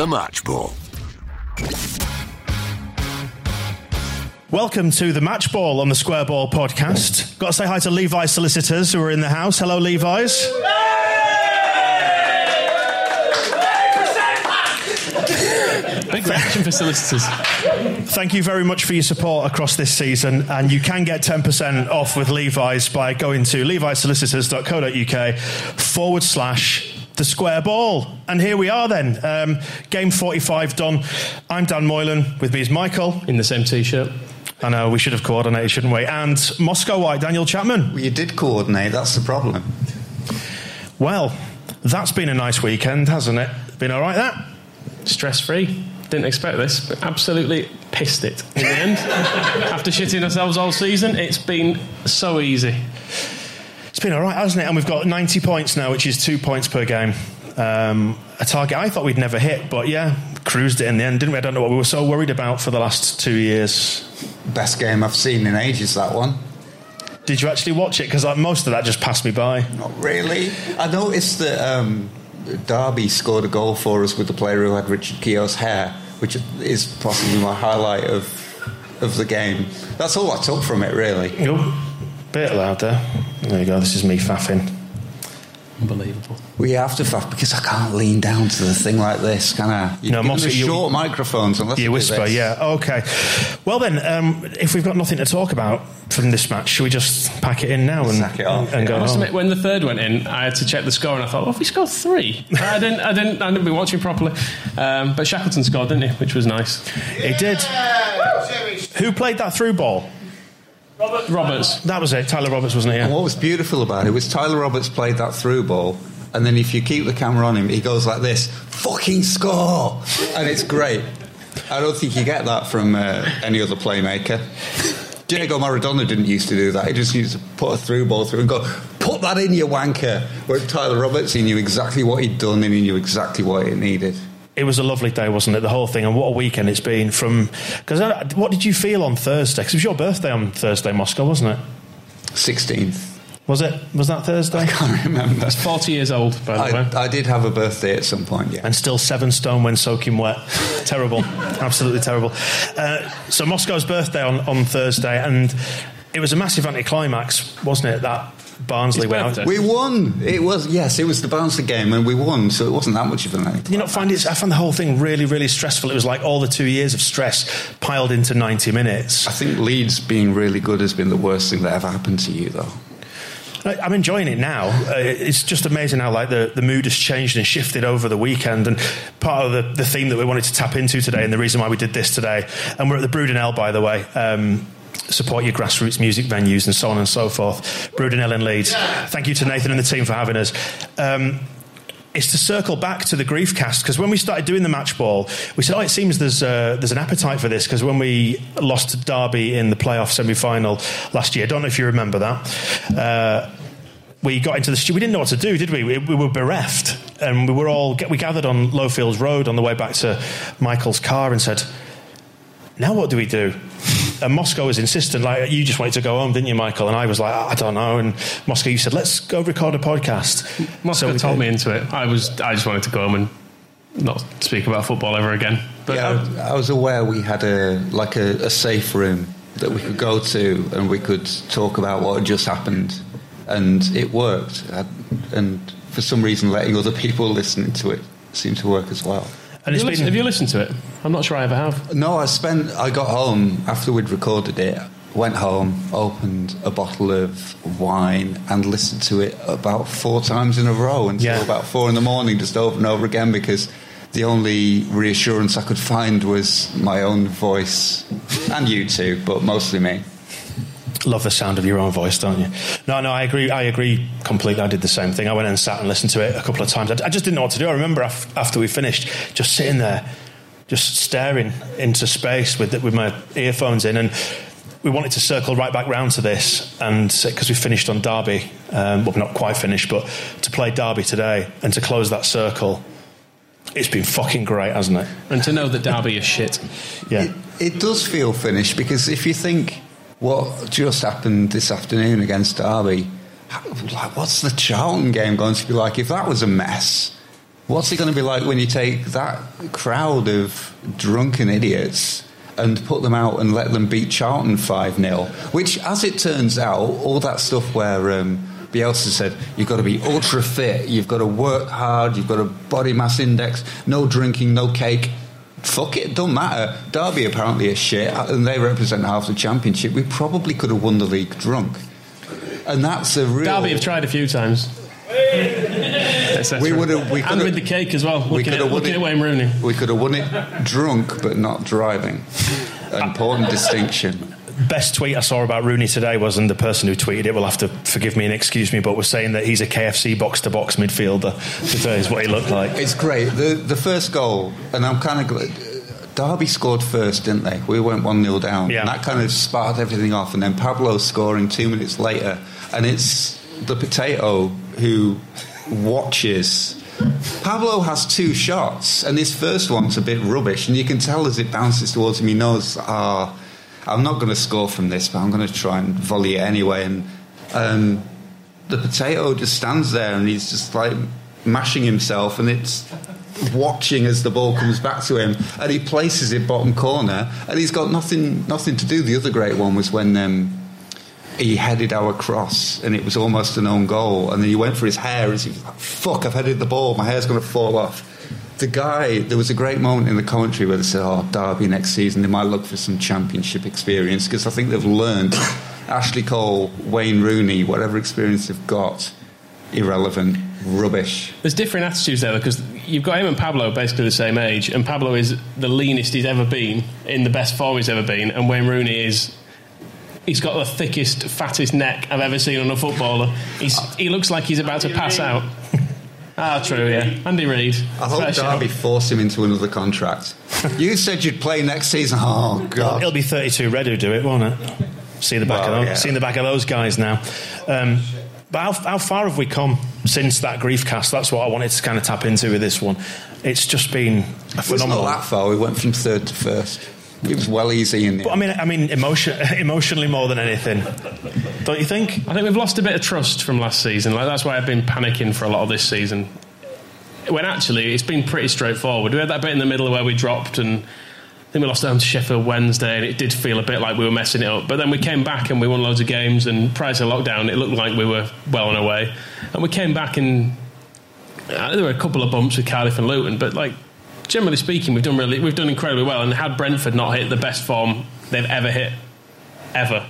The Match Ball. Welcome to the Match Ball on the Square Ball podcast. Got to say hi to Levi's solicitors who are in the house. Hello, Levi's. Big reaction for solicitors. Thank you very much for your support across this season. And you can get 10% off with Levi's by going to levisolicitors.co.uk forward slash the square ball. And here we are then. Um, game 45 done. I'm Dan Moylan. With me is Michael. In the same t shirt. I know, we should have coordinated, shouldn't we? And Moscow White, Daniel Chapman. Well, you did coordinate, that's the problem. Well, that's been a nice weekend, hasn't it? Been all right, that? Stress free. Didn't expect this, but absolutely pissed it in the end. After shitting ourselves all season, it's been so easy. It's been all right, hasn't it? And we've got 90 points now, which is two points per game. Um, a target I thought we'd never hit, but yeah, cruised it in the end, didn't we? I don't know what we were so worried about for the last two years. Best game I've seen in ages, that one. Did you actually watch it? Because like, most of that just passed me by. Not really. I noticed that um, Derby scored a goal for us with the player who had Richard Keogh's hair, which is possibly my highlight of of the game. That's all I took from it, really. Bit louder. there. There you go. This is me faffing. Unbelievable. We have to faff because I can't lean down to the thing like this, can I? You've No, given Moss, you- short microphones. Unless You whisper, this. yeah. Okay. Well then, um, if we've got nothing to talk about from this match, should we just pack it in now and, Sack it off, and yeah. go I must home? admit, when the third went in, I had to check the score, and I thought, "Oh, have we scored three? I didn't, I didn't, I didn't be watching properly." Um, but Shackleton scored, didn't he? Which was nice. It did. Who played that through ball? Roberts. That was it. Tyler Roberts, wasn't it? And what was beautiful about it was Tyler Roberts played that through ball, and then if you keep the camera on him, he goes like this, "Fucking score!" and it's great. I don't think you get that from uh, any other playmaker. Diego Maradona didn't used to do that. He just used to put a through ball through and go, "Put that in, you wanker." Where Tyler Roberts, he knew exactly what he'd done and he knew exactly what it needed. It was a lovely day, wasn't it? The whole thing, and what a weekend it's been. From because what did you feel on Thursday? Because it was your birthday on Thursday, Moscow, wasn't it? Sixteenth. Was it? Was that Thursday? I can't remember. He's 40 years old, by the way. I, I did have a birthday at some point. Yeah. and still seven stone when soaking wet. terrible, absolutely terrible. Uh, so Moscow's birthday on, on Thursday, and it was a massive anticlimax, wasn't it? That Barnsley His went out. birthday? We won. It was yes, it was the Barnsley game, and we won. So it wasn't that much of an. Did you not find it? I found the whole thing really, really stressful. It was like all the two years of stress piled into ninety minutes. I think Leeds being really good has been the worst thing that ever happened to you, though. I- I'm enjoying it now. Uh, it's just amazing how like the, the mood has changed and shifted over the weekend. And part of the, the theme that we wanted to tap into today, and the reason why we did this today, and we're at the Brudenell, by the way. Um, support your grassroots music venues and so on and so forth. Brudenell in Leeds. Thank you to Nathan and the team for having us. Um, to circle back to the grief cast because when we started doing the match ball, we said, "Oh, it seems there's uh, there's an appetite for this." Because when we lost to Derby in the playoff semi final last year, I don't know if you remember that. Uh, we got into the studio. We didn't know what to do, did we? We, we were bereft, and we were all we gathered on Lowfields Road on the way back to Michael's car and said, "Now what do we do?" And Moscow was insistent, like you just wanted to go home, didn't you, Michael? And I was like, I don't know. And Moscow, you said, "Let's go record a podcast." Moscow we told did. me into it. I was, I just wanted to go home and not speak about football ever again. But yeah, uh, I, I was aware we had a like a, a safe room that we could go to, and we could talk about what had just happened, and it worked. I, and for some reason, letting other people listen to it seemed to work as well. And have, it's you listened, been have you listened to it? I'm not sure I ever have. No, I spent. I got home after we'd recorded it. Went home, opened a bottle of wine, and listened to it about four times in a row until Yeah. about four in the morning, just over and over again, because the only reassurance I could find was my own voice, and you too, but mostly me. Love the sound of your own voice, don't you? No, no, I agree. I agree completely. I did the same thing. I went and sat and listened to it a couple of times. I, I just didn't know what to do. I remember af- after we finished, just sitting there, just staring into space with with my earphones in, and we wanted to circle right back round to this, and because we finished on Derby, um, well, not quite finished, but to play Derby today and to close that circle. It's been fucking great, hasn't it? And to know that Derby is shit. Yeah. It, it does feel finished because if you think what just happened this afternoon against Derby, like what's the Charlton game going to be like? If that was a mess, What's it going to be like when you take that crowd of drunken idiots and put them out and let them beat Charlton 5 0? Which, as it turns out, all that stuff where um, Bielsa said you've got to be ultra fit, you've got to work hard, you've got a body mass index, no drinking, no cake. Fuck it, don't matter. Derby apparently is shit, and they represent half the championship. We probably could have won the league drunk, and that's a real. Derby have tried a few times. We would have, we and could with the cake as well. we could have won looking it. at Wayne Rooney. We could have won it drunk, but not driving. Important distinction. Best tweet I saw about Rooney today was, and the person who tweeted it will have to forgive me and excuse me, but was saying that he's a KFC box to box midfielder. Is what he looked like. It's great. The the first goal, and I'm kind of glad. Derby scored first, didn't they? We went 1 0 down. Yeah. And that kind of sparked everything off. And then Pablo scoring two minutes later. And it's the potato who watches. Pablo has two shots, and his first one's a bit rubbish. And you can tell as it bounces towards him, he knows, ah, I'm not going to score from this, but I'm going to try and volley it anyway. And um, the potato just stands there and he's just like mashing himself and it's watching as the ball comes back to him. And he places it bottom corner and he's got nothing nothing to do. The other great one was when um, he headed our cross and it was almost an own goal. And then he went for his hair and he was like fuck I've headed the ball. My hair's going to fall off the guy there was a great moment in the commentary where they said oh Derby next season they might look for some championship experience because I think they've learned Ashley Cole Wayne Rooney whatever experience they've got irrelevant rubbish There's different attitudes there because you've got him and Pablo basically the same age, and Pablo is the leanest he's ever been in the best form he's ever been, and Wayne Rooney is. He's got the thickest, fattest neck I've ever seen on a footballer. He's, he looks like he's about to pass out. Ah, true, yeah. Andy Reid. I hope Fair shout. Derby force him into another contract you said you'd play next season oh god It'll be 32 red who do it, won't it? See the back Well, of those, yeah. seeing the back of those guys now. Um, but how, how far have we come since that grief cast? That's what I wanted to kind of tap into with this one. It's just been a It's not phenomenal. that far. We went from third to first. It was well easy in the But I mean, I mean, emotion, emotionally more than anything, don't you think? I think we've lost a bit of trust from last season. Like that's why I've been panicking for a lot of this season. When actually it's been pretty straightforward. We had that bit in the middle where we dropped, and I think we lost home to Sheffield Wednesday, and it did feel a bit like we were messing it up. But then we came back and we won loads of games, and prior to lockdown, it looked like we were well on our way. And we came back and uh, there were a couple of bumps with Cardiff and Luton, but like generally speaking, we've done really we've done incredibly well. And had Brentford not hit the best form they've ever hit, ever,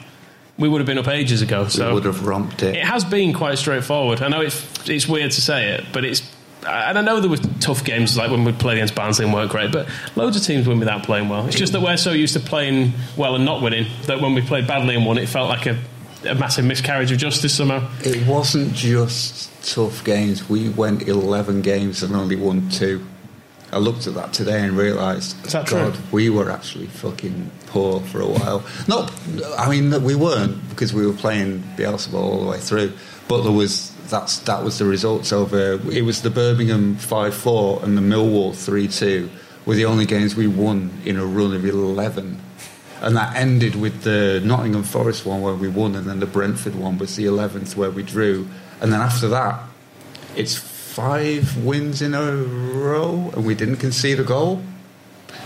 we would have been up ages ago. we So would have romped it. it has been quite straightforward. I know it's it's weird to say it, but it's. And I know there were tough games like when we played against Barnsley and weren't great, but loads of teams win without playing well. It's just that we're so used to playing well and not winning that when we played badly and won, it felt like a, a massive miscarriage of justice somehow. It wasn't just tough games. We went 11 games and only won two. I looked at that today and realised, God, true? we were actually fucking poor for a while. Not, I mean, we weren't because we were playing Bielsa ball all the way through. But there was that's that was the results over. Uh, it was the Birmingham five four and the Millwall three two were the only games we won in a run of 11. And that ended with the Nottingham Forest one where we won, and then the Brentford one was the 11th where we drew. And then after that, it's five wins in a row, and we didn't concede a goal.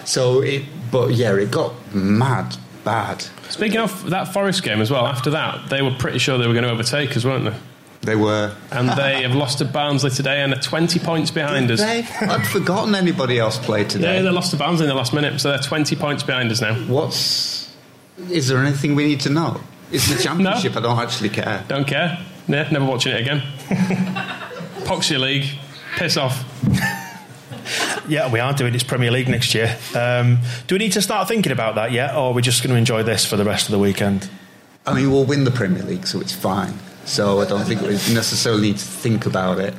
So it, but yeah, it got mad bad. Speaking of that Forest game as well, after that, they were pretty sure they were going to overtake us, weren't they? They were. And they have lost to Barnsley today and are 20 points behind us. They, I'd forgotten anybody else played today. Yeah, they lost to Barnsley in the last minute, so they're 20 points behind us now. What's? Is there anything we need to know? It's the championship. I don't actually care. Don't care. Yeah, never watching it again. Poxy League. Piss off. Yeah, we are doing its Premier League next year. Um, do we need to start thinking about that yet, or are we just going to enjoy this for the rest of the weekend? I mean, we'll win the Premier League, so it's fine. So I don't think we necessarily need to think about it.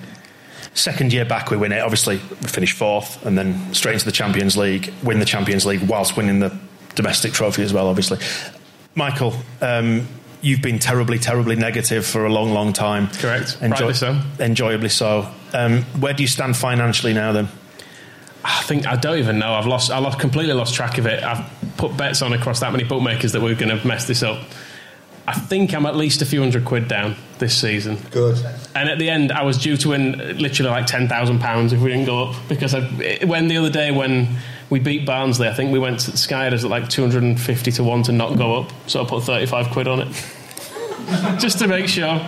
Second year back, we win it. Obviously, we finish fourth, and then straight into the Champions League. Win the Champions League whilst winning the domestic trophy as well. Obviously, Michael, um, you've been terribly, terribly negative for a long, long time. Correct. Rightly so. Enjoyably so. Um, where do you stand financially now? Then I think I don't even know. I've lost. I lost completely lost track of it. I've put bets on across that many bookmakers that we're going to mess this up. I think I'm at least a few hundred quid down this season. Good. And at the end, I was due to win literally like ten thousand pounds if we didn't go up because I, when the other day when we beat Barnsley, I think we went to Skyers at like two hundred and fifty to one to not go up, so I put thirty five quid on it just to make sure, and,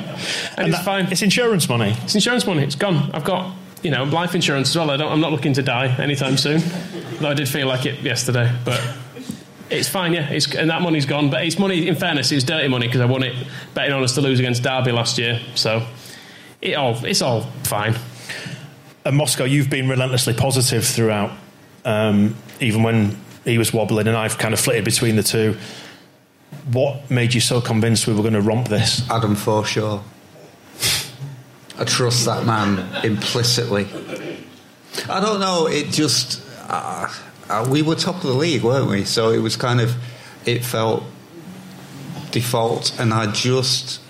And it's that- fine. It's insurance money. It's insurance money. It's gone. I've got you know life insurance as well. I don't, I'm not looking to die anytime soon. Though I did feel like it yesterday, but it's fine. Yeah, it's, and that money's gone. But it's money. In fairness, it's dirty money because I won it betting on us to lose against Derby last year. So it all it's all fine. And Moscow, you've been relentlessly positive throughout, um, even when he was wobbling, and I've kind of flitted between the two. What made you so convinced we were going to romp this? Adam Forshaw. I trust that man implicitly. I don't know. It just uh, uh, we were top of the league, weren't we? So it was kind of it felt default, and I just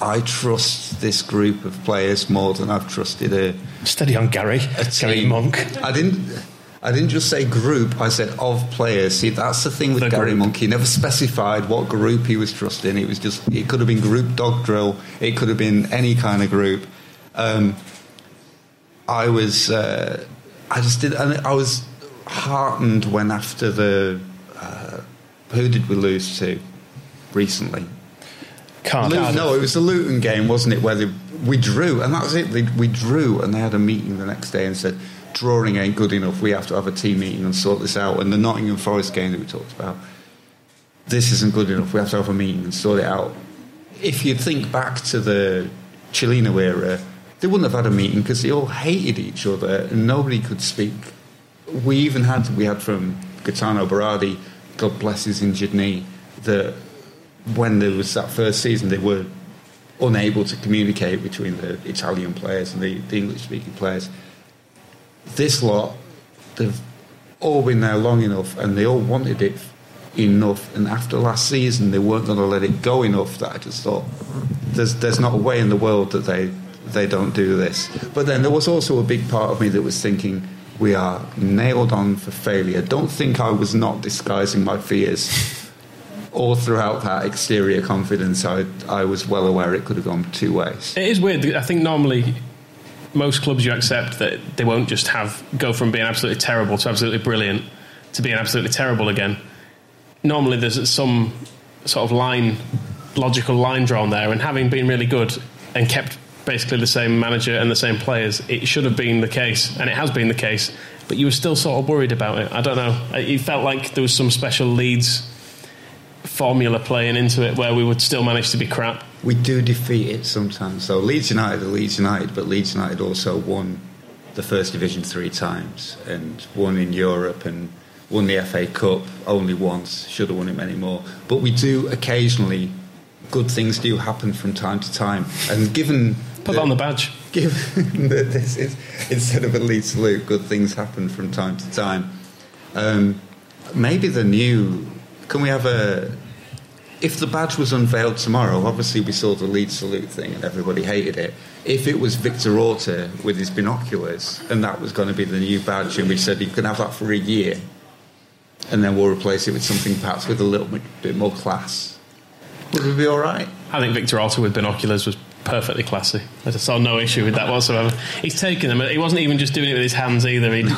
I trust this group of players more than I've trusted a Steady on Gary, a Gary team. Monk. I didn't. I didn't just say group. I said of players. See, that's the thing with The Gary group. Monk. He never specified what group he was trusting. It was just. It could have been group dog drill. It could have been any kind of group. Um, I was. Uh, I just did. And I was heartened when after the. Uh, who did we lose to recently? Can't. Luton, no, it was the Luton game, wasn't it? Where they, we drew, and that was it. They, we drew, and they had a meeting the next day and said, "Drawing ain't good enough. We have to have a team meeting and sort this out." And the Nottingham Forest game that we talked about, this isn't good enough. We have to have a meeting and sort it out. If you think back to the Cellino era, they wouldn't have had a meeting because they all hated each other and nobody could speak. We even had we had from Gaetano Berardi, God bless his injured knee, that when there was that first season, they were unable to communicate between the Italian players and the, the English speaking players. This lot, they've all been there long enough and they all wanted it enough. And after last season, they weren't going to let it go enough that I just thought there's, there's not a way in the world that they, they don't do this. But then there was also a big part of me that was thinking, we are nailed on for failure. Don't think I was not disguising my fears all throughout that exterior confidence, I, I was well aware it could have gone two ways. It is weird. I think normally most clubs you accept that they won't just have go from being absolutely terrible to absolutely brilliant to being absolutely terrible again. Normally there's some sort of line, logical line drawn there, and having been really good and kept basically the same manager and the same players, it should have been the case, and it has been the case. But you were still sort of worried about it. I don't know. It felt like there was some special Leeds formula playing into it where we would still manage to be crap. We do defeat it sometimes. So Leeds United are Leeds United, but Leeds United also won the First Division three times and won in Europe and won the FA Cup only once. Should have won it many more. But we do occasionally. Good things do happen from time to time, and given Put that on the badge. given that this is instead of a lead salute, good things happen from time to time. Um, maybe the new. Can we have a? If the badge was unveiled tomorrow, obviously we saw the lead salute thing and everybody hated it. If it was Victor Orta with his binoculars and that was going to be the new badge, and we said you can have that for a year, and then we'll replace it with something perhaps with a little bit, more class, would we be all right? I think Victor Orta with binoculars was perfectly classy. I saw no issue with that whatsoever. He's taken them. He wasn't even just doing it with his hands either. He,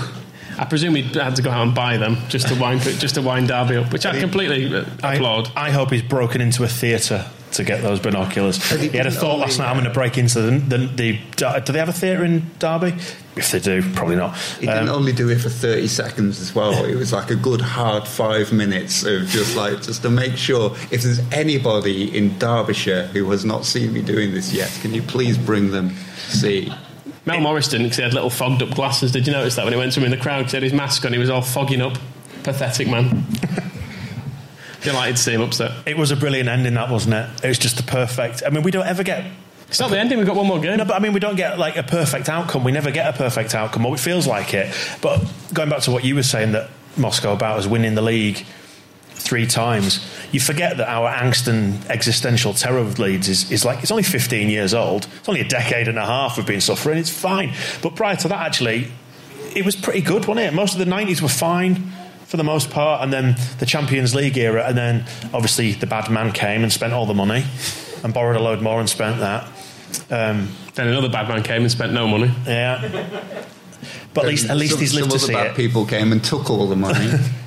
I presume he had to go out and buy them just to wind just to wind Derby up, which I completely uh, applaud. I, I hope he's broken into a theatre to get those binoculars. He He had a thought last night. I'm going to break into the, the, the. Do they have a theatre in Derby? If they do, probably not. He didn't Um, only do it for 30 seconds as well. It was like a good hard five minutes of just like, just to make sure if there's anybody in Derbyshire who has not seen me doing this yet, can you please bring them see? Mel Morris didn't because he had little fogged up glasses. Did you notice that when he went to him in the crowd? 'Cause he had his mask on, he was all fogging up. Pathetic man. Delighted to see him upset. it was a brilliant ending, that wasn't it? It was just the perfect. I mean, we don't ever get. It's not the ending. We've got one more game. No, but I mean, we don't get like a perfect outcome. We never get a perfect outcome, or it feels like it. But going back to what you were saying that Moscow about us winning the league three times, you forget that our angst and existential terror of Leeds is, is like it's only 15 years old. It's only a decade and a half we've been suffering. It's fine. But prior to that, actually, it was pretty good, wasn't it? Most of the 90s were fine. for the most part, and then the Champions League era, and then obviously the bad man came and spent all the money, and borrowed a load more and spent that. Um, then another bad man came and spent no money. Yeah. But at least, at least some, he's lived some to other see bad it. people came and took all the money.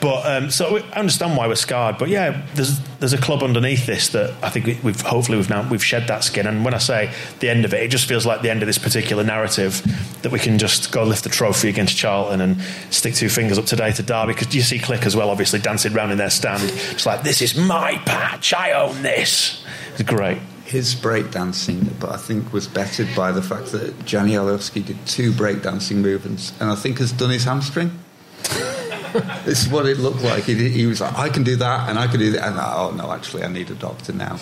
But um, so I understand why we're scarred. But yeah, there's there's a club underneath this that I think we- we've hopefully we've now we've shed that skin. And when I say the end of it, it just feels like the end of this particular narrative that we can just go lift the trophy against Charlton and stick two fingers up today to Derby because you see Klich as well, obviously dancing around in their stand. It's like this is my patch. I own this. It's great. His breakdancing, but I think was bettered by the fact that Gjanni Alioski did two breakdancing movements, and I think has done his hamstring. this is what it looked like. He, he was like, I can do that, and I can do that, and I, oh no, actually, I need a doctor now.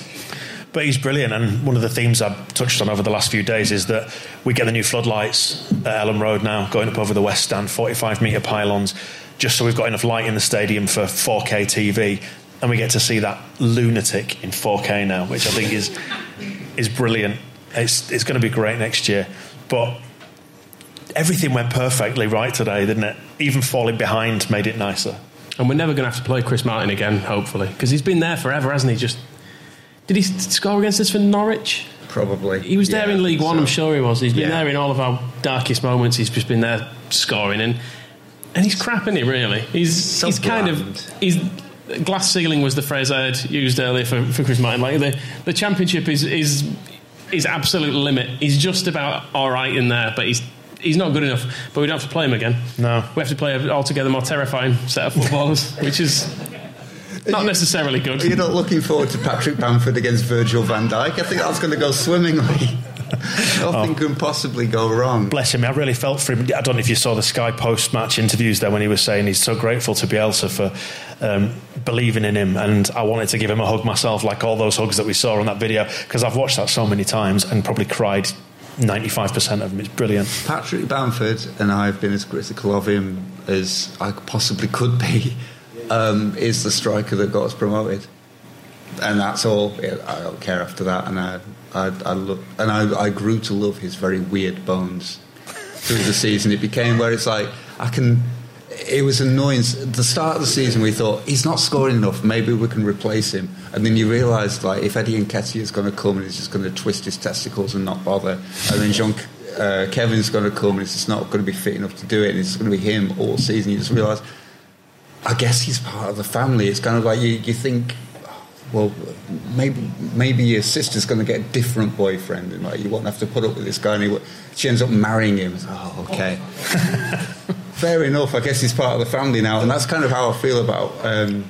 But he's brilliant, and one of the themes I've touched on over the last few days is that we get the new floodlights at Elland Road now, going up over the west stand, 45 metre pylons, just so we've got enough light in the stadium for 4K TV, and we get to see that lunatic in 4K now, which I think is is brilliant. It's it's going to be great next year, but everything went perfectly right today, didn't it? Even falling behind made it nicer. And we're never going to have to play Chris Martin again, hopefully, because he's been there forever, hasn't he? Just did he score against us for Norwich? Probably. He was there Yeah, in League One. so- I'm sure he was. He's been Yeah. there in all of our darkest moments. He's just been there scoring, and and he's crap, isn't he? Really, he's So he's kind of he's glass ceiling was the phrase I had used earlier for, for Chris Martin. Like the the championship is is his absolute limit. He's just about all right in there, but he's. He's not good enough, but we don't have to play him again. No. we have to play an altogether more terrifying set of footballers, which is not necessarily good. You're not looking forward to Patrick Bamford against Virgil van Dijk. I think that's going to go swimmingly. Nothing can possibly go wrong. Bless him. I really felt for him. I don't know if you saw the Sky post match interviews there when he was saying he's so grateful to Bielsa for um, believing in him. And I wanted to give him a hug myself, like all those hugs that we saw on that video, because I've watched that so many times and probably cried 95% of them. It's brilliant. Patrick Bamford and I have been as critical of him as I possibly could be. Um, is the striker that got us promoted, and that's all. I don't care after that. And I, I, I look, and I, I grew to love his very weird bones through the season. It became where it's like I can. It was annoying. The start of the season, we thought he's not scoring enough. Maybe we can replace him. And then you realise, like, if Eddie Nketiah is going to come and he's just going to twist his testicles and not bother, and then Jean uh, Kevin's going to come and he's just not going to be fit enough to do it, and it's going to be him all season. You just realise, I guess he's part of the family. It's kind of like you, you think, well, maybe maybe your sister's going to get a different boyfriend, and like you won't have to put up with this guy. And he, she ends up marrying him. Oh, okay. Fair enough. I guess he's part of the family now, and that's kind of how I feel about um,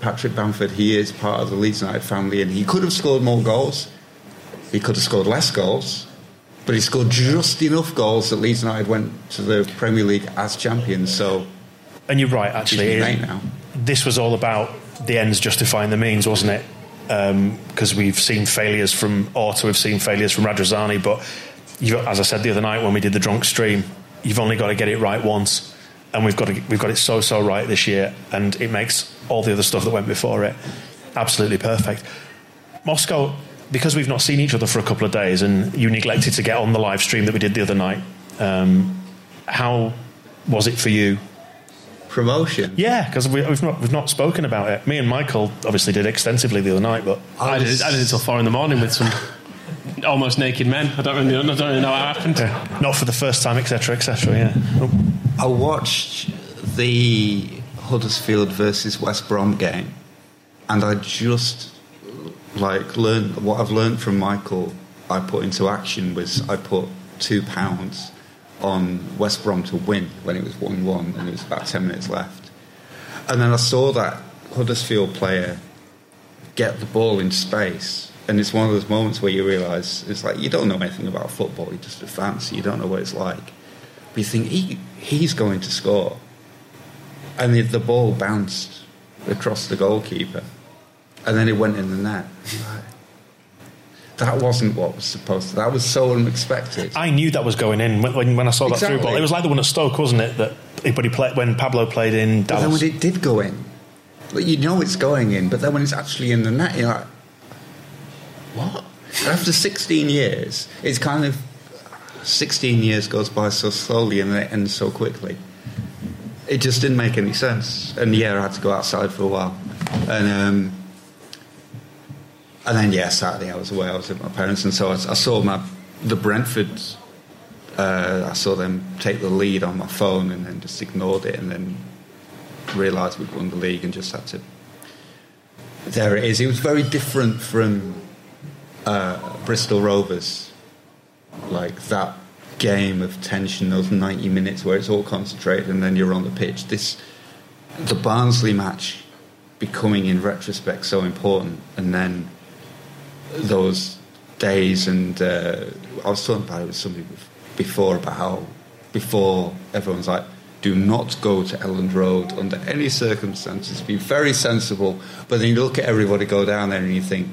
Patrick Bamford. He is part of the Leeds United family, and he could have scored more goals. He could have scored less goals, but he scored just enough goals that Leeds United went to the Premier League as champions. So And you're right, actually. this was all about the ends justifying the means, wasn't it? Because we've seen failures from Orta, we've seen failures from Radrizzani, but you, as I said the other night when we did the drunk stream, you've only got to get it right once, and we've got to, we've got it so so right this year, and it makes all the other stuff that went before it absolutely perfect. Moscow, because we've not seen each other for a couple of days, and you neglected to get on the live stream that we did the other night. Um, how was it for you Promotion. yeah, because we, we've not we've not spoken about it. Me and Michael obviously did extensively the other night, but I did, it, I did it till four in the morning with some almost naked men. I don't really, I don't really know what happened. yeah, not for the first time, etc., etc. Yeah, Oh, I watched the Huddersfield versus West Brom game, and I just like learned what I've learned from Michael. I put into action was I put two pounds on West Brom to win when it was one-one and it was about ten minutes left, and then I saw that Huddersfield player get the ball in space. And it's one of those moments where you realise it's like you don't know anything about football, you're just a fan, so you don't know what it's like. But you think he, he's going to score. And the, the ball bounced across the goalkeeper. And then it went in the net. That wasn't what was supposed to. That was so unexpected. I knew that was going in when, when, when I saw that through ball. It was like the one at Stoke, wasn't it? That he played when Pablo played in But then when it did go in, like you know it's going in, but then when it's actually in the net, you're like, what? After 16 years, it's kind of 16 years goes by so slowly and it ends so quickly. it just didn't make any sense. And yeah, I had to go outside for a while, and um, and then yeah, Saturday I was away. I was with my parents, and so I, I saw my the Brentford. Uh, I saw them take the lead on my phone, and then just ignored it, and then realised we'd won the league, and just had to. There it is. It was very different from uh, Bristol Rovers, like that game of tension, those ninety minutes where it's all concentrated, and then you're on the pitch. This, the Barnsley match, becoming in retrospect so important, and then those days, and uh, I was talking about it with somebody before about how before everyone's like, do not go to Elland Road under any circumstances. Be very sensible. But then you look at everybody go down there and you think,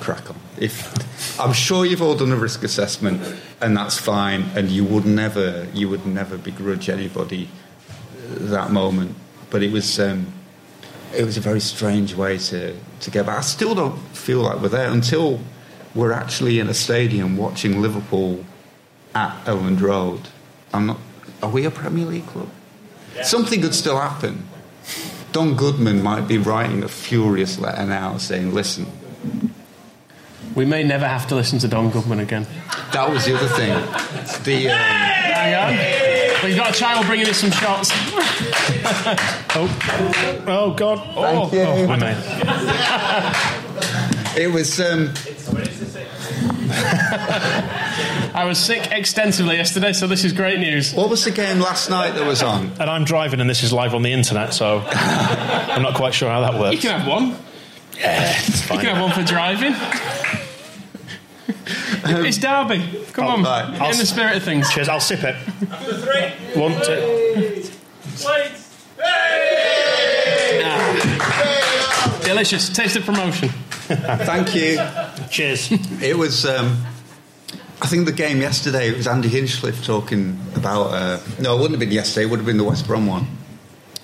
crack on. If I'm sure you've all done a risk assessment, and that's fine, and you would never, you would never begrudge anybody that moment. But it was. Um, it was a very strange way to, to get back. I still don't feel like we're there until we're actually in a stadium watching Liverpool at Elland Road. I'm not. Are we a Premier League club? Yeah. Something could still happen. Don Goodman might be writing a furious letter now saying, "Listen, we may never have to listen to Don Goodman again." That was the other thing. The um, hang on. We've got a child bringing us some shots. oh, oh God! Oh, Thank you. oh, my man. it was. Um, I was sick extensively yesterday, so this is great news. What was the game last night that was on? And I'm driving, and this is live on the internet, so I'm not quite sure how that works. You can have one. Yeah, it's fine. You can have one for driving. Um, it's Derby. Come oh, on, right. in the spirit of things. Cheers. I'll sip it. After three. One, two. Wait. Ah. Delicious. Taste of promotion. Thank you. Cheers. It was. Um, I think the game yesterday. It was Andy Hinchcliffe talking about. Uh, no, it wouldn't have been yesterday. It would have been the West Brom one.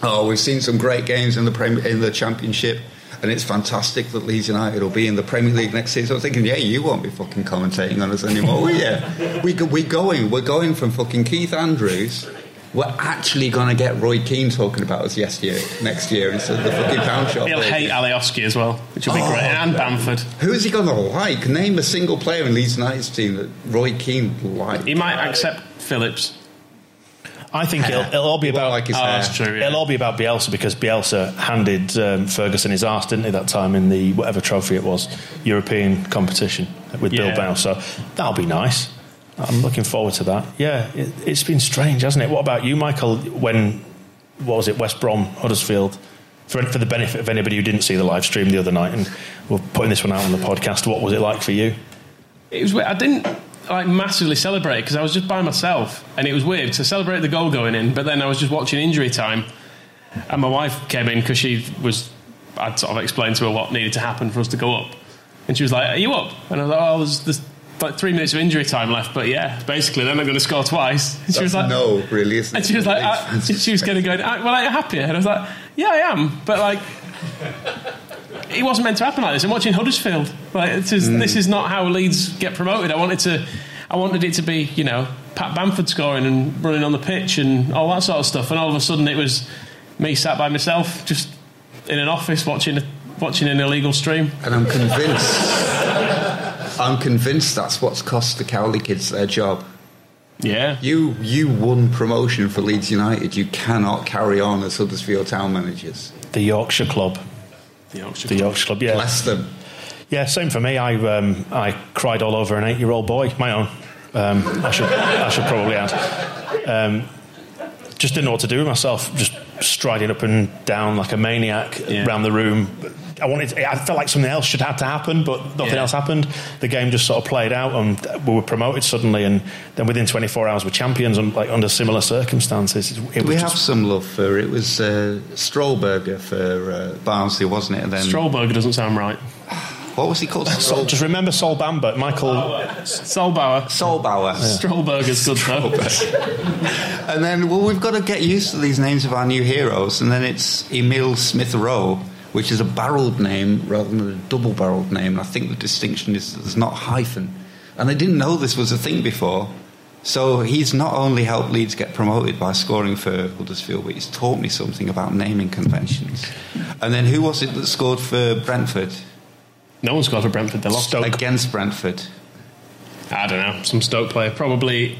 Oh, we've seen some great games in the Premier, in the Championship and it's fantastic that Leeds United will be in the Premier League next season. I'm thinking, yeah, you won't be fucking commentating on us anymore, will you? We, we're going, we're going from fucking Keith Andrews. We're actually going to get Roy Keane talking about us yes year, next year instead of the fucking pound shop. He'll hate Alioski as well, which will be oh, great, and Bamford. Who is he going to like? Name a single player in Leeds United's team that Roy Keane liked. He might accept Phillips. I think it'll, it'll, all be about. Like his oh, hair. true, yeah. It'll all be about Bielsa because Bielsa handed um, Ferguson his arse, didn't he? That time in the whatever trophy it was, European competition with Yeah. Bilbao. So that'll be nice. I'm looking forward to that. Yeah, it, it's been strange, hasn't it? What about you, Michael? When what was it? West Brom, Huddersfield. For, for the benefit of anybody who didn't see the live stream the other night, and we're putting this one out on the podcast. What was it like for you? It was. I didn't like massively celebrate because I was just by myself, and it was weird to celebrate the goal going in. But then I was just watching injury time, and my wife came in because she was. I'd sort of explained to her what needed to happen for us to go up, and she was like, "Are you up?" And I was like, "Oh, there's, there's like three minutes of injury time left, but yeah, basically then I'm going to score twice." And she was like, no, really, isn't and she was like, ah, I, she was going to go, ah, "Well, are you happy?" And I was like, "Yeah, I am," but like. It wasn't meant to happen like this. I'm watching Huddersfield. Like this is, this mm. is not how Leeds get promoted. I wanted to, I wanted it to be, you know, Pat Bamford scoring and running on the pitch and all that sort of stuff. And all of a sudden, it was me sat by myself, just in an office watching watching an illegal stream. And I'm convinced. I'm convinced that's what's cost the Cowley kids their job. Yeah, You you won promotion for Leeds United. You cannot carry on as Huddersfield Town managers. The Yorkshire Club. The Yorkshire. The Yorkshire Club. Yeah. Bless them. Yeah, same for me. I um, I cried all over an eight-year-old boy, my own. Um, I should I should probably add. Um, just didn't know what to do with myself. Just striding up and down like a maniac Yeah. around the room. I wanted. I felt like something else should have to happen, but nothing Yeah. else happened. The game just sort of played out, and we were promoted suddenly. And then within 24 hours, we're champions, and like under similar circumstances. It We have some love for it. Was uh, Strollberger for uh, Barnsley, wasn't it? And then Strollberger doesn't sound right. what was he called? so Stroll- just remember Sol Bamba, Michael. Sollbauer. Sollbauer. Strollberger's good though. And then, well, we've got to get used to these names of our new heroes. And then it's Emile Smith Rowe, which is a barreled name rather than a double barreled name. And I think the distinction is there's not hyphen. And I didn't know this was a thing before. So he's not only helped Leeds get promoted by scoring for Huddersfield, but he's taught me something about naming conventions. And then who was it that scored for Brentford? No one scored for Brentford. They lost. Against Brentford. I don't know. Some Stoke player, probably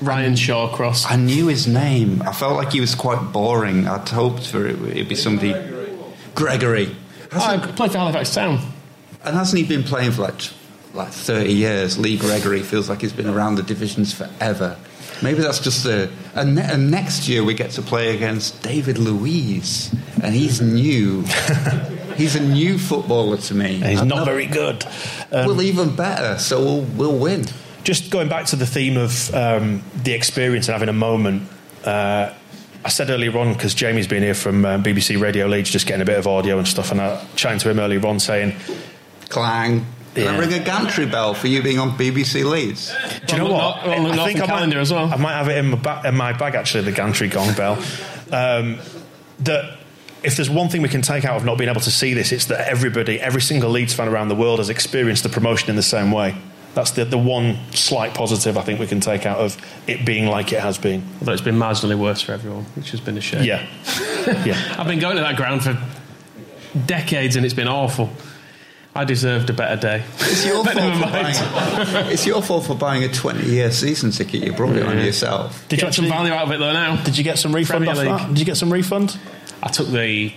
Ryan Shawcross. I knew his name. I felt like he was quite boring. I'd hoped for it it'd be somebody. Gregory. Oh, I played for Halifax Town. And hasn't he been playing for like like 30 years? Lee Gregory feels like he's been around the divisions forever. Maybe that's just the. And, ne- and next year we get to play against David Luiz, and he's new. he's a new footballer to me. And he's I've not never- very good. Um, well, even better. So we'll we'll win. just going back to the theme of um, the experience and having a moment. Uh, I said earlier on because Jamie's been here from uh, BBC Radio Leeds, just getting a bit of audio and stuff, and I chatting to him earlier on saying, Clang. Can I ring a gantry bell for you being on BBC Leeds? "Do you know Well, what? not- well, not from I calendar might, as well." I might have it in my, ba- in my bag actually, the gantry gong bell. Um, that if there's one thing we can take out of not being able to see this, it's that everybody, every single Leeds fan around the world, has experienced the promotion in the same way. That's the, the one slight positive I think we can take out of it being like it has been. Although it's been marginally worse for everyone, which has been a shame. Yeah, yeah. I've been going to that ground for decades and it's been awful. I deserved a better day. It's your, fault for buying, it's your fault for buying a 20 year season ticket. You brought it on yourself. Did you Get some value out of it though now. Did you get some refund Premier off League. that? Did you get some refund? I took the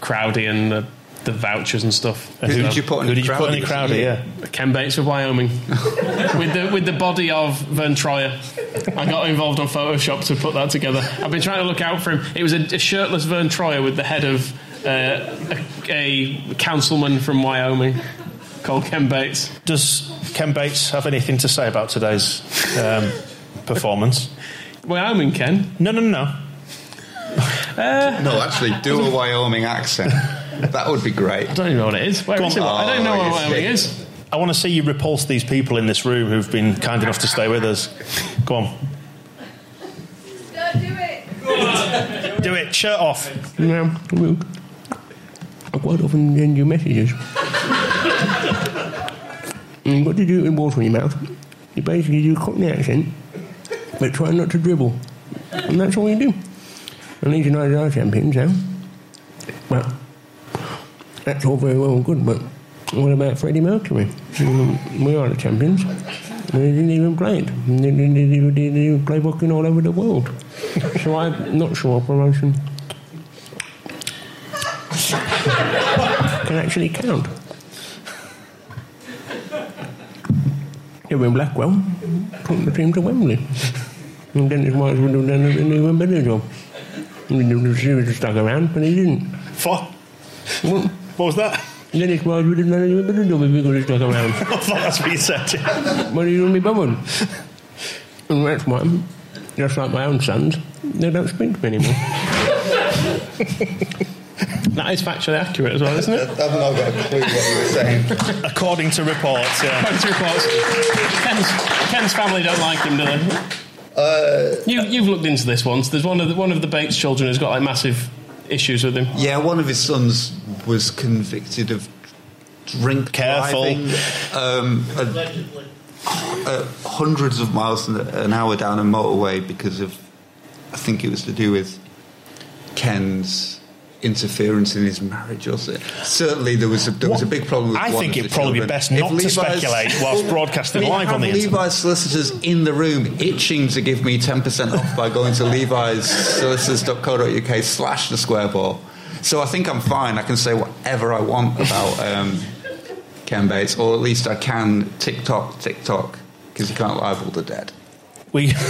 Crowdy and the, the vouchers and stuff. Who did you put in Who did you put in the crowd? crowd? Yeah. Ken Bates of Wyoming with the with the body of Vern Troyer. I got involved on Photoshop to put that together. I've been trying to look out for him. It was a, a shirtless Vern Troyer with the head of uh, a, a councilman from Wyoming called Ken Bates. Does Ken Bates have anything to say about today's um, performance? Wyoming, Ken. No, no, no, no. No, actually, do a Wyoming accent. That would be great. I don't even know what it is. Where Go is it? I don't know what Wyoming is. I want to see you repulse these people in this room who've been kind enough to stay with us. Go on, Don't do it. do it. Shirt off. Yeah, well, I quite often send you messages. and you've got to do it with water in your mouth. You basically do a Cockney accent, but try not to dribble. And that's all you do. And Leeds United are champions now. Well, that's all very well and good, but what about Freddie Mercury? We are the champions. They didn't even play it. They didn't they didn't- even play booking all over the world. so I'm not sure promotion can actually count. Kevin Blackwell took the team to Wembley. And Dennis Wise would have done an even better job. He would have stuck around, but he didn't. What? What was that? Dennis Wise would have done an even better job if he could have stuck around. I thought that's what you said. but he wouldn't be bothered. And that's why, just like my own sons, they don't speak to me anymore. That is factually accurate as well, isn't it? I've not got a clue what you were saying. According to reports, yeah. According to reports, Ken's, Ken's family don't like him, do they? You, you've looked into this once. There's one of the, one of the Bates children who's got like massive issues with him. Yeah, one of his sons was convicted of drink Careful. driving, um, a- uh, hundreds of miles an- an hour down a motorway because of, I think it was to do with Ken's interference in his marriage. Or so. certainly, there was a, there was a big problem. with I think it'd probably be best not to speculate whilst broadcasting live on the have internet. Levi's solicitors in the room itching to give me 10% off by going to Levi's solicitors.co.uk slash the square ball. So I think I'm fine. I can say whatever I want about um, Ken Bates, or at least I can TikTok, TikTok, because you can't libel the dead. We.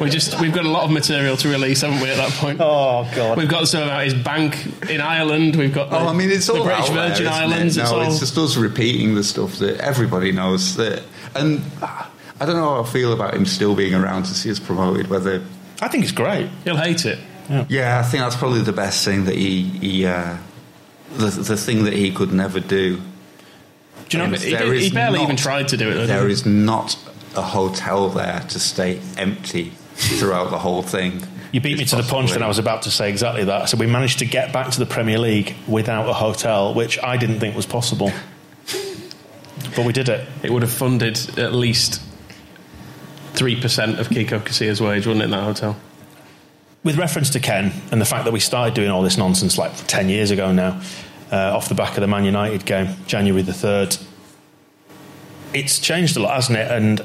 We just we've got a lot of material to release, haven't we? At that point, Oh God. we've got some about his bank in Ireland. We've got the, Oh, I mean, it's the all British out there, Virgin isn't it? Islands. No, it's all it's just us repeating the stuff that everybody knows. That, and I don't know how I feel about him still being around to see us promoted. Whether I think it's great. he'll hate it. Yeah, I think that's probably the best thing that he, he uh, the, the thing that he could never do. Do you know? And He, there he barely not- even tried to do it. Though, There he? is not a hotel there to stay empty throughout the whole thing. You beat me It's to the punch, possibly- and I was about to say exactly that. So we managed to get back to the Premier League without a hotel, which I didn't think was possible. But we did it. It would have funded at least three percent of Kiko Casilla's wage, wouldn't it? In that hotel. With reference to Ken and the fact that we started doing all this nonsense like 10 years ago now, uh, off the back of the Man United game, January the 3rd, it's changed a lot, hasn't it? And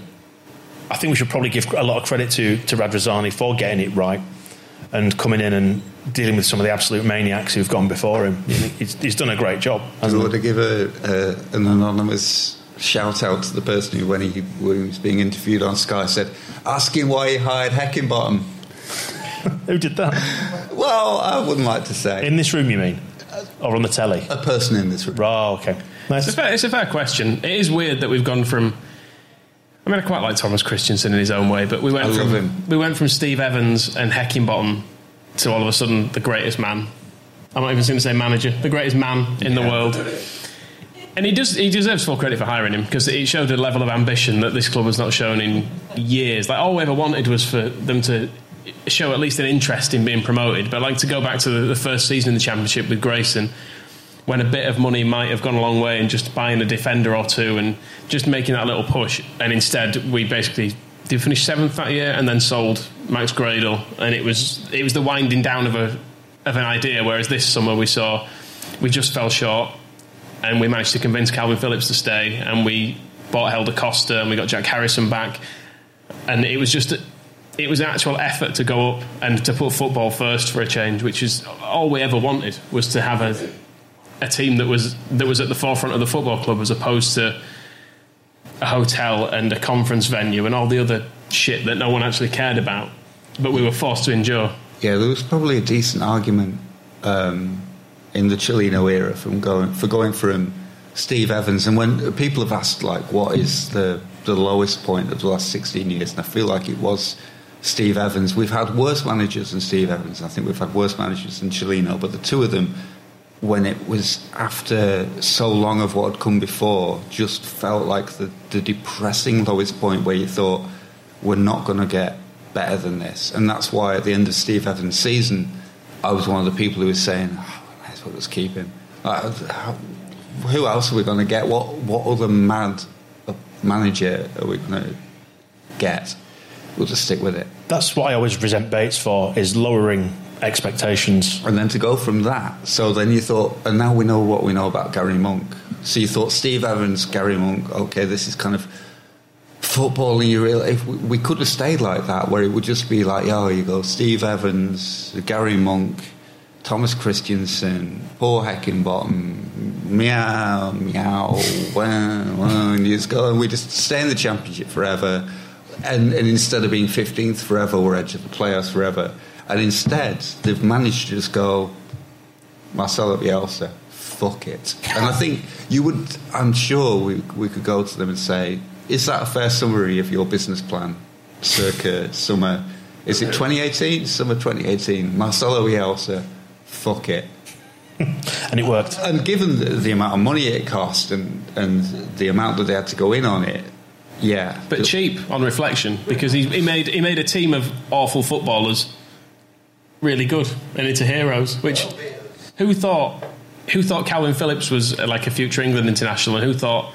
I think we should probably give a lot of credit to, to Radrizzani for getting it right and coming in and dealing with some of the absolute maniacs who've gone before him. He's, he's done a great job. I hasn't to give a, a, an anonymous shout out to the person who, when he, when he was being interviewed on Sky, said, "Ask him why he hired Heckingbottom." Who did that? Well, I wouldn't like to say In this room, you mean? Uh, or on the telly? a person in this room. Oh, okay. It's a, fair, it's a fair question. It is weird that we've gone from. I mean, I quite like Thomas Christiansen in his own way, but we went I from love him. we went from Steve Evans and Heckingbottom to all of a sudden the greatest man. I'm not even going to say manager, the greatest man in the world. And he does he deserves full credit for hiring him because it showed a level of ambition that this club has not shown in years. Like all we ever wanted was for them to show at least an interest in being promoted. But like to go back to the, the first season in the championship with Grayson, when a bit of money might have gone a long way in just buying a defender or two and just making that little push. And instead, we basically did finish seventh that year and then sold Max Gradel, and it was it was the winding down of a of an idea. Whereas this summer we saw we just fell short, and we managed to convince Kalvin Phillips to stay, and we bought Helder Costa and we got Jack Harrison back, and it was just. It was an actual effort to go up and to put football first for a change, which is all we ever wanted was to have a a team that was that was at the forefront of the football club as opposed to a hotel and a conference venue and all the other shit that no one actually cared about, but we were forced to endure. Yeah, there was probably a decent argument um, in the Cellino era from going for going from Steve Evans, and when people have asked like, what is the the lowest point of the last sixteen years, and I feel like it was Steve Evans. We've had worse managers than Steve Evans. I think we've had worse managers than Cellino, but the two of them. When it was after so long of what had come before, just felt like the, the depressing lowest point where you thought we're not going to get better than this. And that's why at the end of Steve Evans' season, I was one of the people who was saying, oh, might as well. Like, how, who else are we going to get? What, what other mad uh, manager are we going to get? We'll just stick with it. That's what I always resent Bates for, is lowering expectations. And then to go from that, so then you thought, and now we know what we know about Gary Monk. So you thought Steve Evans, Gary Monk, okay, this is kind of footballing you really if we, we could have stayed like that where it would just be like oh you go Steve Evans Gary Monk Thomas Christiansen Paul Heckingbottom meow meow wow, wow, and you just go and we just stay in the championship forever and, and instead of being 15th forever we're edge of the playoffs forever and instead they've managed to just go Marcelo Bielsa fuck it. And I think you would I'm sure we, we could go to them and say is that a fair summary of your business plan circa summer? Is it 2018 summer 2018 Marcelo Bielsa fuck it. And it worked. and given the, the amount of money it cost and and the amount that they had to go in on it yeah. But cheap on reflection because he, he made he made a team of awful footballers really good and into heroes. Which who thought who thought Kalvin Phillips was uh, like a future England international and who thought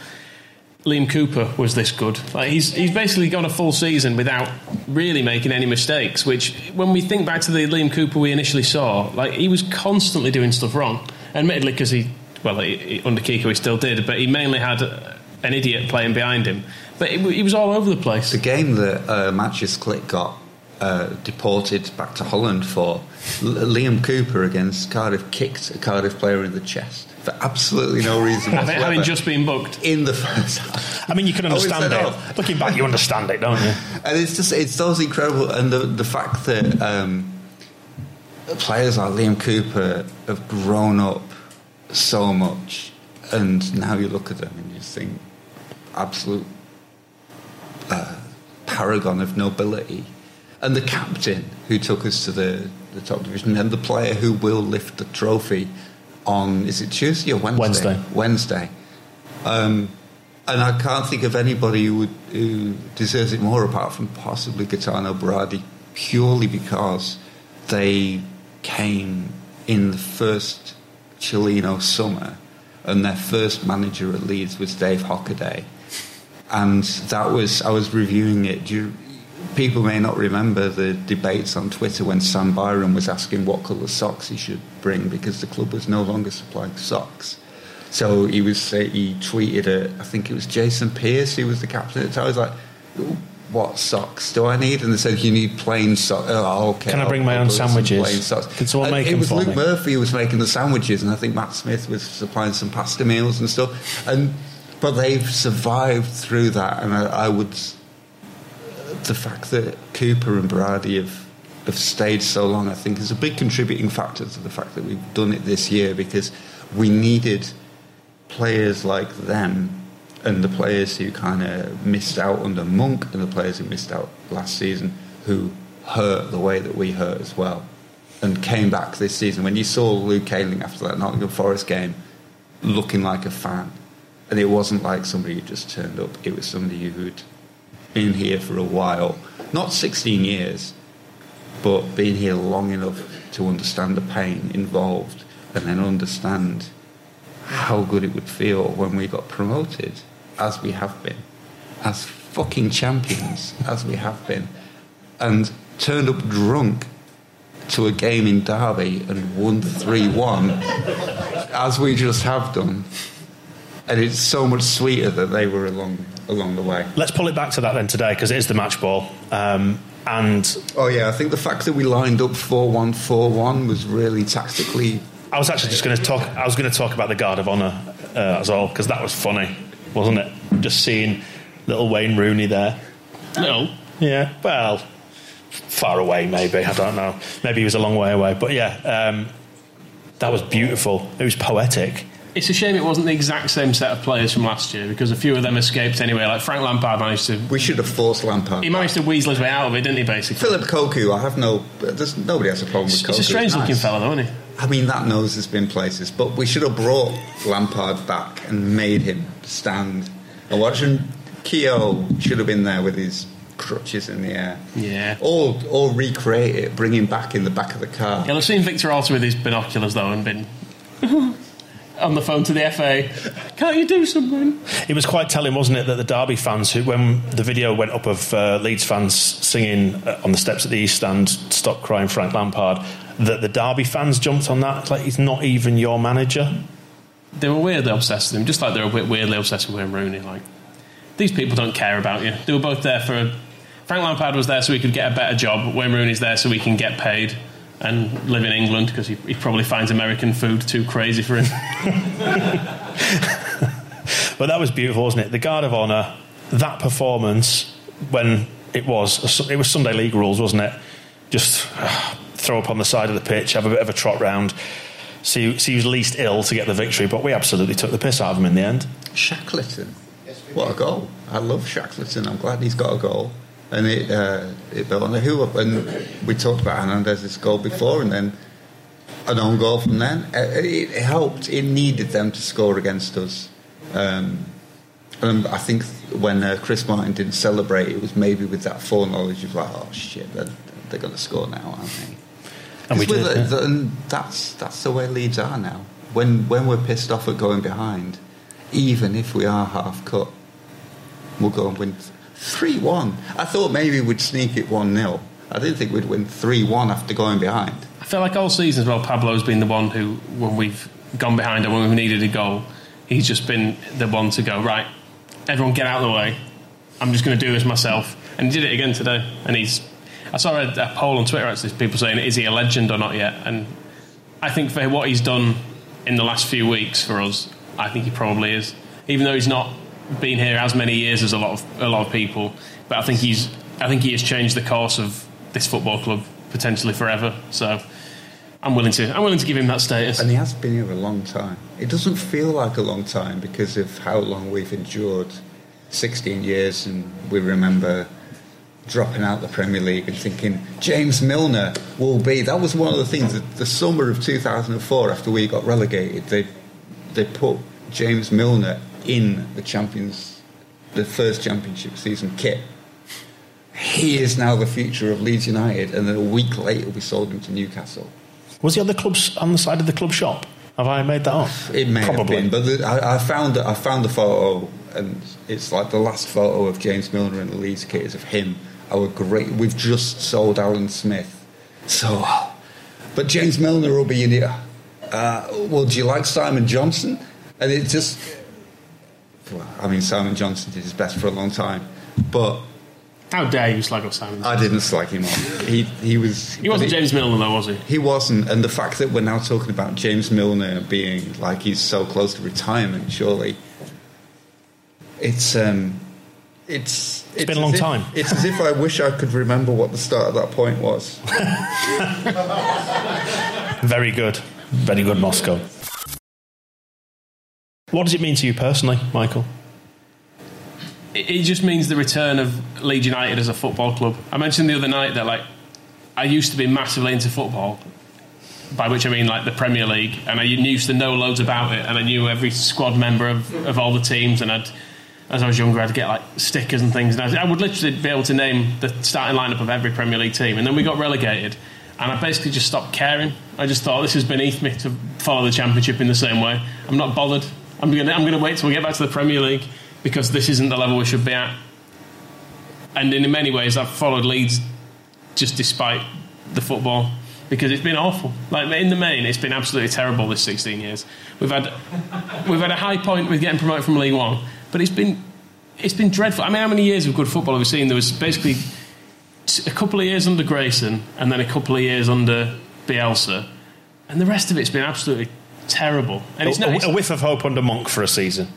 Liam Cooper was this good? Like he's he's basically gone a full season without really making any mistakes. Which when we think back to the Liam Cooper we initially saw, like he was constantly doing stuff wrong. Admittedly, because he well he, he, under Kiko he still did, but he mainly had uh, an idiot playing behind him. But he was all over the place. the game that uh, Mateusz Klich got uh, deported back to Holland for Liam Cooper against Cardiff kicked a Cardiff player in the chest for absolutely no reason Having, whatsoever having just been booked. in the first half I mean, you can Oh, understand that it. all? Looking back, you understand it, don't you? and it's just it's those incredible and the the fact that um, players like Liam Cooper have grown up so much, and now you look at them and you think absolute uh, paragon of nobility, and the captain who took us to the the top division, and the player who will lift the trophy on is it Tuesday or Wednesday? Wednesday. Wednesday. Um, and I can't think of anybody who, would, who deserves it more apart from possibly Gaetano Berardi, purely because they came in the first Cellino summer, and their first manager at Leeds was Dave Hockaday, and that was I was reviewing it. Do you, people may not remember the debates on Twitter when Sam Byram was asking what colour socks he should bring because the club was no longer supplying socks. So he was uh, he tweeted at I think it was Jason Pearce who was the captain at the time. I was like, "What socks do I need?" And they said, "You need plain socks." Oh, okay. Can I bring I'll- my I'll own go with some sandwiches? plain socks. Can someone And make it them was Luke me? Murphy who was making the sandwiches, and I think Matt Smith was supplying some pasta meals and stuff. And but they've survived through that, and I, I would the fact that Cooper and Berardi have have stayed so long, I think, is a big contributing factor to the fact that we've done it this year because we needed players like them and the players who kind of missed out under Monk and the players who missed out last season who hurt the way that we hurt as well and came back this season. When you saw Luke Ayling after that Nottingham Forest game looking like a fan, and it wasn't like somebody who just turned up, it was somebody who'd been here for a while, not 16 years, but been here long enough to understand the pain involved and then understand how good it would feel when we got promoted, as we have been, as fucking champions, as we have been, and turned up drunk to a game in Derby and won 3 1, as we just have done. And it's so much sweeter that they were along along the way. Let's pull it back to that then today because it is the match ball. Um, and Oh yeah, I think the fact that we lined up four one four one was really tactically. I was actually just going to talk. I was going to talk about the guard of honour uh, as well because that was funny, wasn't it? Just seeing little Wayne Rooney there. No. Yeah, well, far away maybe. I don't know. Maybe he was a long way away, but yeah, um, that was beautiful. It was poetic. It's a shame it wasn't the exact same set of players from last year because a few of them escaped anyway. Like Frank Lampard managed to. We should have forced Lampard. He managed to weasel his way out of it, didn't he? Basically, Phillip Cocu, I have no. There's nobody has a problem with he's Cocu. a strange looking nice. fella, though, isn't he? I mean, that nose has been places, but we should have brought Lampard back and made him stand. And watching Keogh should have been there with his crutches in the air. Yeah. Or, or recreate it, bring him back in the back of the car. You'll have seen Victor Orta with his binoculars though and been on the phone to the FA. Can't you do something? It was quite telling, wasn't it, that the Derby fans, who when the video went up of uh, Leeds fans singing uh, on the steps at the East Stand, "Stop crying, Frank Lampard," that the Derby fans jumped on that. Like he's not even your manager. They were weirdly obsessed with him, just like they were a bit weirdly obsessed with Wayne Rooney. Like these people don't care about you. They were both there for. Frank Lampard was there so he could get a better job. Wayne Rooney's there so he can get paid and live in England because he, he probably finds American food too crazy for him. But that was beautiful, wasn't it? The Guard of Honour, that performance when it was it was Sunday League rules, wasn't it? Just uh, throw up on the side of the pitch, have a bit of a trot round, see see who's least ill to get the victory. But we absolutely took the piss out of him in the end. Shackleton. What a goal. I love Shackleton. I'm glad he's got a goal. And it, uh, it built on the who up. And we talked about Hernandez's goal before, and then an own goal from then. Uh, It, it helped. It needed them to score against us. Um, and I think when uh, Chris Martin didn't celebrate, it was maybe with that foreknowledge of like, oh shit, they're, they're going to score now, aren't they? And we did. yeah. it- and that's that's the way Leeds are now. When when we're pissed off at going behind, even if we are half cut, we'll go and win three one. I thought maybe we'd sneak it one 0 I didn't think we'd win three one after going behind. I feel like all season as well, Pablo's been the one who, when we've gone behind and when we've needed a goal, he's just been the one to go, right, everyone get out of the way. I'm just going to do this myself. And he did it again today. And he's. I saw a, a poll on Twitter actually, people saying, is he a legend or not yet? And I think for what he's done in the last few weeks for us, I think he probably is. Even though he's not been here as many years as a lot of a lot of people, but I think he's I think he has changed the course of this football club potentially forever. So I'm willing to I'm willing to give him that status. And he has been here a long time. It doesn't feel like a long time because of how long we've endured 16 years, and we remember dropping out the Premier League and thinking James Milner will be. That was one of the things that the summer of 2004, after we got relegated, they they put James Milner in the champions, the first championship season kit. He is now the future of Leeds United, and then a week later we sold him to Newcastle. Was he on the club's on the side of the club shop? Have I made that up? It may Probably. have been, but the, I, I found I found the photo, and it's like the last photo of James Milner in the Leeds kit is of him our great. We've just sold Alan Smith, so. But James Milner will be in here. Uh, well, do you like Simon Johnson? And it just. Well, I mean, Simon Johnson did his best for a long time, but How dare you slag off Simon? I didn't slag him off. He he was. he wasn't but James Milner, though, was he? He wasn't, and the fact that we're now talking about James Milner being like he's so close to retirement, surely it's um, it's it's, it's been a long if- time. It's as if I wish I could remember what the start of that point was. Very good. Very good, Moscow. What does it mean to you personally, Michael? It just means the return of Leeds United as a football club. I mentioned the other night that like I used to be massively into football, by which I mean like the Premier League, and I used to know loads about it, and I knew every squad member of, of all the teams, and I'd as I was younger I'd get like stickers and things, and I, I would literally be able to name the starting lineup of every Premier League team, and then we got relegated. And I basically just stopped caring. I just thought this is beneath me to follow the championship in the same way. I'm not bothered. I'm going to I'm to wait till we get back to the Premier League because this isn't the level we should be at. And in many ways, I've followed Leeds just despite the football because it's been awful. Like in the main, it's been absolutely terrible this 16 years. We've had we've had a high point with getting promoted from League One, but it's been it's been dreadful. I mean, how many years of good football have we seen? There was basically a couple of years under Grayson and then a couple of years under Bielsa, and the rest of it's been absolutely terrible. And it's a, not, a- it's- a whiff of hope under Monk for a season.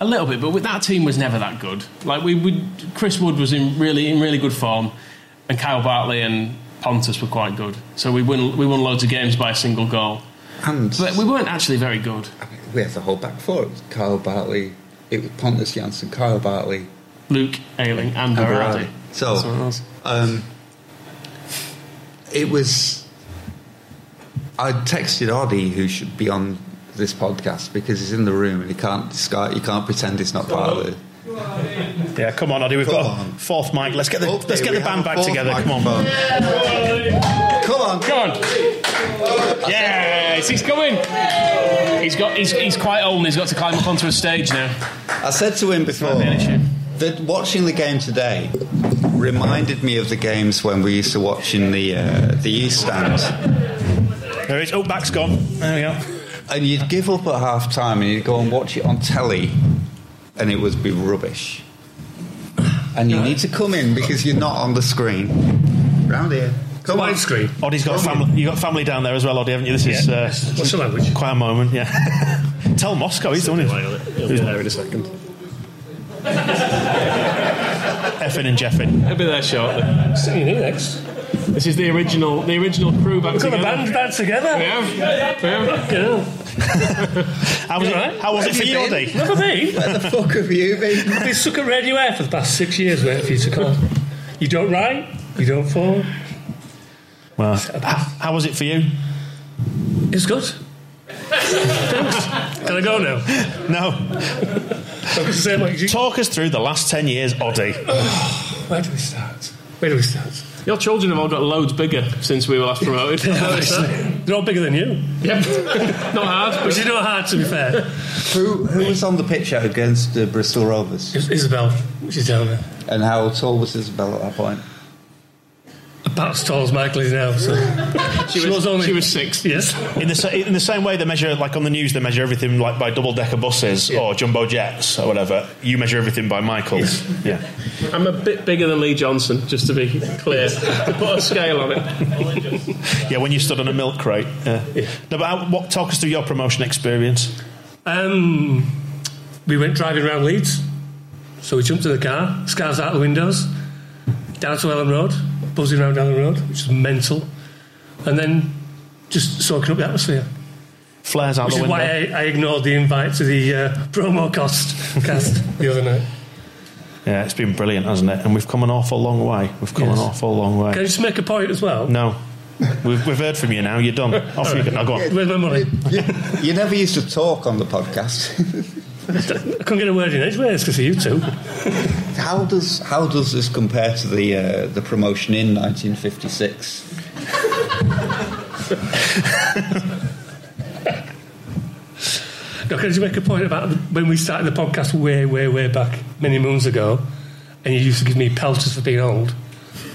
a little bit, but with that team was never that good. Like we, we Chris Wood was in really in really good form, and Kyle Bartley and Pontus were quite good. So we won we won loads of games by a single goal, And but we weren't actually very good. we had the whole back four. It was Kyle Bartley, it was Pontus Jansson, Kyle Bartley, Luke Ayling and and Berardi. Berardi. So That's what it was. um, it was. I texted Oddie, who should be on this podcast, because he's in the room and he can't discard, he can't pretend he's not part of it. Yeah, come on, Oddy. We've Come got on. a fourth mic. Let's get the Okay, let's get the band back together. Come on. microphone. Come on, Come on. Yes, he's coming. He's got. He's, he's quite old and he's got to climb up onto a stage now. I said to him before Might be an issue. that watching the game today reminded me of the games when we used to watch in the uh, the East Stand. There it is. Oh, back's gone. There we go. And you'd give up at half time and you'd go and watch it on telly and it would be rubbish. And you need to come in because you're not on the screen. Round here. Come on. Widescreen. Oddy's got family. You got family down there as well, Oddy, haven't you? This is Yeah. uh, What's the language? quite a moment. Yeah. Tell Moscow he's the one who's He'll be there in a second. effing and jeffing. He'll be there shortly. Singing here next. This is the original. The original crew back We've got together. a band back together. We have. We have. Girl. How was it? Alright. How was it for you, Have you Oddy? Look at me. Where the fuck have you been? I've been stuck at Radio Aire for the past six years waiting for you to call. You don't write, you don't phone. Well, how, how was it for you? It's good. Thanks. Can I go now? No. I'm just saying, like, you- Talk us through the last ten years, Oddy. where do we start? Where do we start? Your children have all got loads bigger since we were last promoted. They're all bigger than you. Yep. Not hard, Which but is not hard, to be fair. Who, who was on the pitch out against the Bristol Rovers? Is- Isabel, she's down there. And how tall was Isabel at that point? About as tall as Michael is now, so. she was, only. she was six. Yes. In the, in the same way they measure, like on the news, they measure everything like by double decker buses or jumbo jets or whatever. You measure everything by Michaels. Yeah. I'm a bit bigger than Lee Johnson, just to be clear. to put a scale on it. Yeah, when you stood on a milk crate. Yeah. No, but how, what, talk us through your promotion experience. Um, we went driving around Leeds. So we jumped in the car, scarves out the windows, down to Elland Road, buzzing around down the road, which is mental. And then just soaking up the atmosphere. Flares out Which the is window. why I, I ignored the invite to the uh, promo cost cast the other night. Yeah, it's been brilliant, hasn't it? And we've come an awful long way. We've come Yes. an awful long way. Can I just make a point as well? No. We've, we've heard from you now. You're done. Off you go. Now go on. Where's my money? You, you never used to talk on the podcast. I can't get a word in edgeways because of you two. how does how does this compare to the uh, the promotion in 1956? Now, can I just make a point about when we started the podcast way, way, way back, many moons ago, and you used to give me pelters for being old?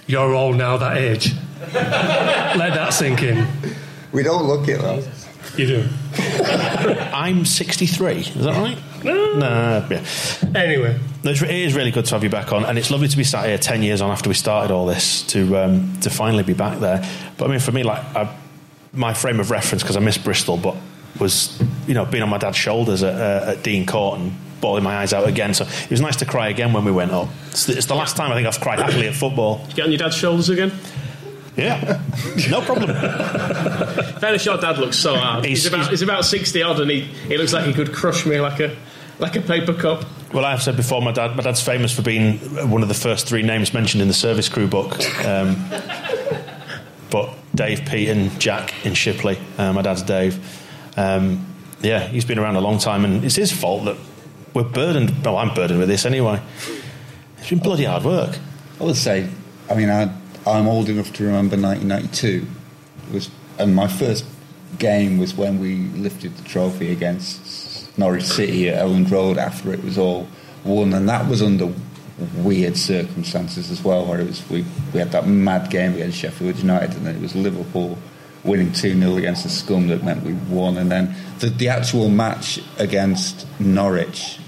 You're all now that age. Let that sink in. We don't look it though. You do. I'm 63. Is that right? Nah, yeah. Anyway, No, it's- really good to have you back on, and it's lovely to be sat here ten years on after we started all this to um, to finally be back there. But I mean, for me, like I, my frame of reference because I miss Bristol, but was you know being on my dad's shoulders at, uh, at Dean Court and bawling my eyes out again. So it was nice to cry again when we went up. It's the, it's the last time I think I've cried happily at football. you Get on your dad's shoulders again. Yeah, no problem. Fairness, your dad looks so hard. He's, He's- about he's about sixty odd, and he, he looks like he could crush me like a like a paper cup. Well, I've said before, my dad, my dad's famous for being one of the first three names mentioned in the service crew book. Um, but Dave, Pete, and Jack in Shipley. Uh, my dad's Dave. Um, yeah, he's been around a long time, and it's his fault that we're burdened. Well, I'm burdened with this anyway. It's been bloody hard work. I would say, I mean, I, I'm old enough to remember 1992. Was, and my first game was when we lifted the trophy against Norwich City at Elland Road after it was all won, and that was under weird circumstances as well, where it was we, we had that mad game against Sheffield United, and then it was Liverpool winning 2 0 against the scum that meant we won, and then the, the actual match against Norwich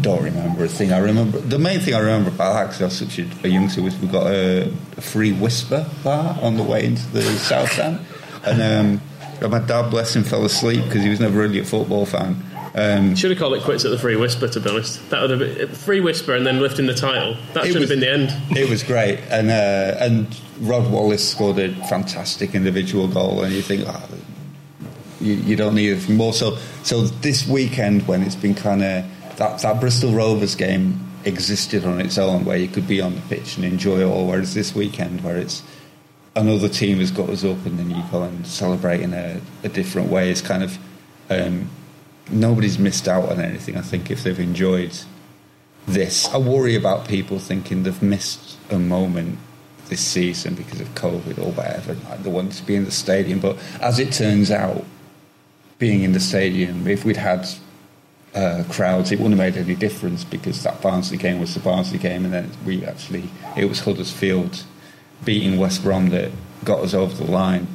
don't remember a thing. I remember the main thing I remember about that because I was such a, a youngster was we got a, a free Wispa bar on the way into the south end, and um, and my dad, bless him, fell asleep because he was never really a football fan. Um, Should have called it quits at the free Wispa. To be honest, that would have been free Wispa and then lifting the title. That should was- have been the end. it was great, and uh, and Rod Wallace scored a fantastic individual goal, and you think. ah, you, you don't need anything more. So, so this weekend when it's been kind of that that Bristol Rovers game existed on its own, where you could be on the pitch and enjoy it all. Whereas this weekend, where it's another team has got us up, and then you go and celebrate in a, a different way, is kind of um, nobody's missed out on anything. I think if they've enjoyed this, I worry about people thinking they've missed a moment this season because of COVID or whatever. Like they want to be in the stadium, but as it turns out, being in the stadium, if we'd had uh, crowds, it wouldn't have made any difference because that Barnsley game was the Barnsley game, and then we actually it was Huddersfield beating West Brom that got us over the line.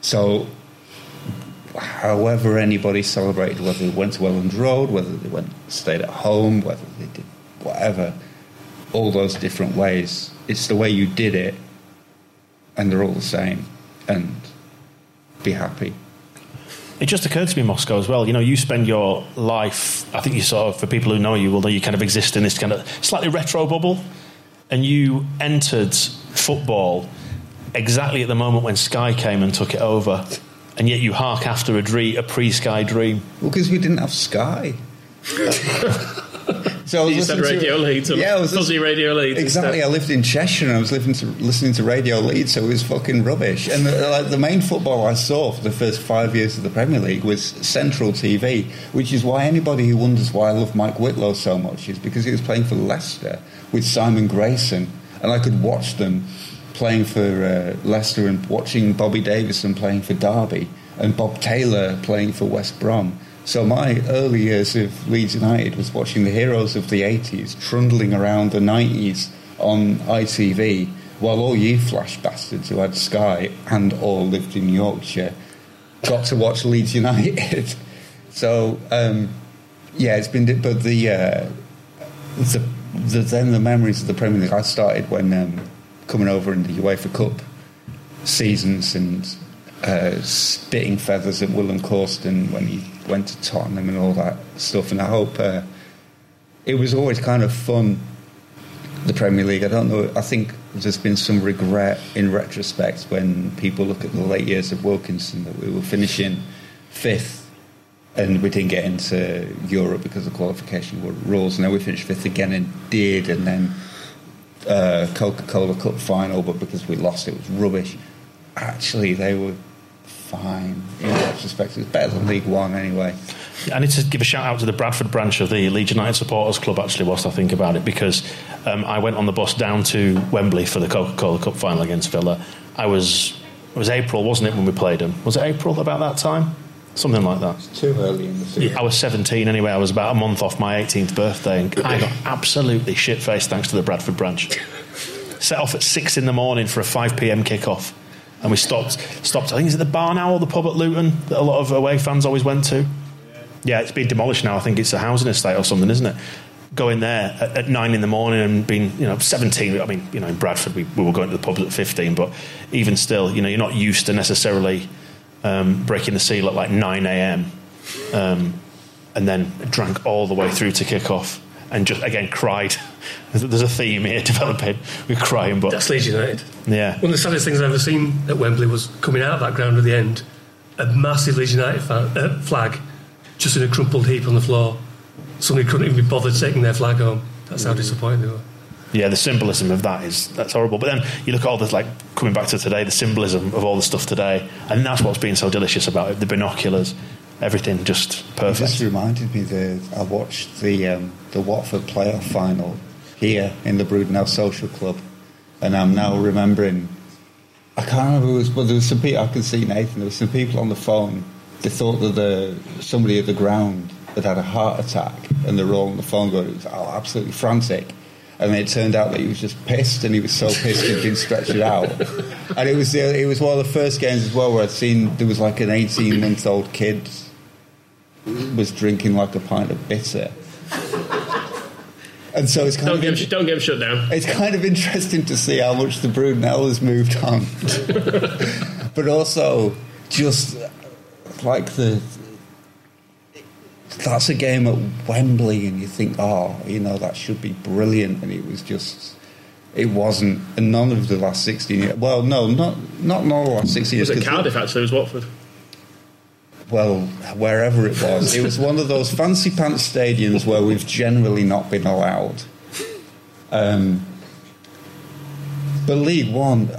So, however anybody celebrated, whether they went to Elland Road, whether they went stayed at home, whether they did whatever, all those different ways, it's the way you did it, and they're all the same, and be happy. It just occurred to me, Moscow, as well. You know, you spend your life, I think you sort of, for people who know you, know you kind of exist in this kind of slightly retro bubble. And you entered football exactly at the moment when Sky came and took it over. And yet you hark after a, dream, a pre Sky dream. Well, because we didn't have Sky. so I was You said listening to- Radio Leeds. Yeah, I was fuzzy listening- Radio Leeds. Exactly. I lived in Cheshire and I was listening to listening to Radio Leeds, so it was fucking rubbish. And the, like the main football I saw for the first five years of the Premier League was Central TV, which is why anybody who wonders why I love Mike Whitlow so much is because he was playing for Leicester with Simon Grayson, and I could watch them playing for uh, Leicester and watching Bobby Davison playing for Derby and Bob Taylor playing for West Brom. So my early years of Leeds United was watching the heroes of the 80s trundling around the 90s on ITV, while all you flash bastards who had Sky and all lived in Yorkshire got to watch Leeds United. so um, yeah, it's been. But the, uh, the, the then the memories of the Premier League. I started when um, coming over in the UEFA Cup seasons and uh, spitting feathers at Willem Korsten when he went to Tottenham and all that stuff. And I hope uh, it was always kind of fun. The Premier League. I don't know. I think there's been some regret in retrospect when people look at the late years of Wilkinson that we were finishing fifth and we didn't get into Europe because of qualification rules. Now we finished fifth again and did, and then uh, Coca-Cola Cup final, but because we lost, it was rubbish. Actually, they were fine in retrospect. was better than League One anyway. I need to give a shout out to the Bradford branch of the Leeds United Supporters Club, actually, whilst I think about it, because um, I went on the bus down to Wembley for the Coca Cola Cup final against Villa. I was, it was April, wasn't it, when we played them? Was it April about that time? Something like that. It's Too early in the season. I was 17 anyway. I was about a month off my 18th birthday, and I got absolutely shit faced thanks to the Bradford branch. set off at six in the morning for a five pm kickoff, and we stopped. Stopped. I think is it the bar now or the pub at Luton that a lot of away fans always went to. Yeah, it's been demolished now. I think it's a housing estate or something, isn't it? Going there at, at nine in the morning and being, you know, 17. I mean, you know, in Bradford, we, we were going to the pubs at 15, but even still, you know, you're not used to necessarily um, breaking the seal at like 9 a.m. Um, and then drank all the way through to kick off and just, again, cried. There's a theme here developing. We're crying, but That's Leeds United. yeah. One of the saddest things I've ever seen at Wembley was coming out of that ground at the end, a massive Leeds United fan, uh, flag just in a crumpled heap on the floor. Somebody couldn't even be bothered taking their flag home. That's how disappointed they were. Yeah, the symbolism of that is that's horrible. But then you look at all this, like coming back to today, the symbolism of all the stuff today, and that's what's been so delicious about it. The binoculars, everything just perfect. It just reminded me that I watched the um, the Watford playoff final here in the Brudenell Social Club, and I'm now remembering. I can't remember who it was, but there was some people. I can see Nathan. There were some people on the phone. They thought that the somebody at the ground had had a heart attack, and they were all on the phone going, "It was oh, absolutely frantic." And then it turned out that he was just pissed, and he was so pissed he'd been stretched out. And it was the, it was one of the first games as well where I'd seen there was like an 18 month old kid was drinking like a pint of bitter. And so it's kind Don't of get, him, don't get him shut down. it's kind of interesting to see how much the Brudenell has moved on, but also just like the that's a game at Wembley, and you think, oh, you know, that should be brilliant, and it was just. It wasn't, and none of the last sixteen years. Well, no, not not none of the last sixteen years. Was it Cardiff, actually? It was Watford. well, wherever it was. It was one of those fancy pants stadiums where we've generally not been allowed. Um, but League One,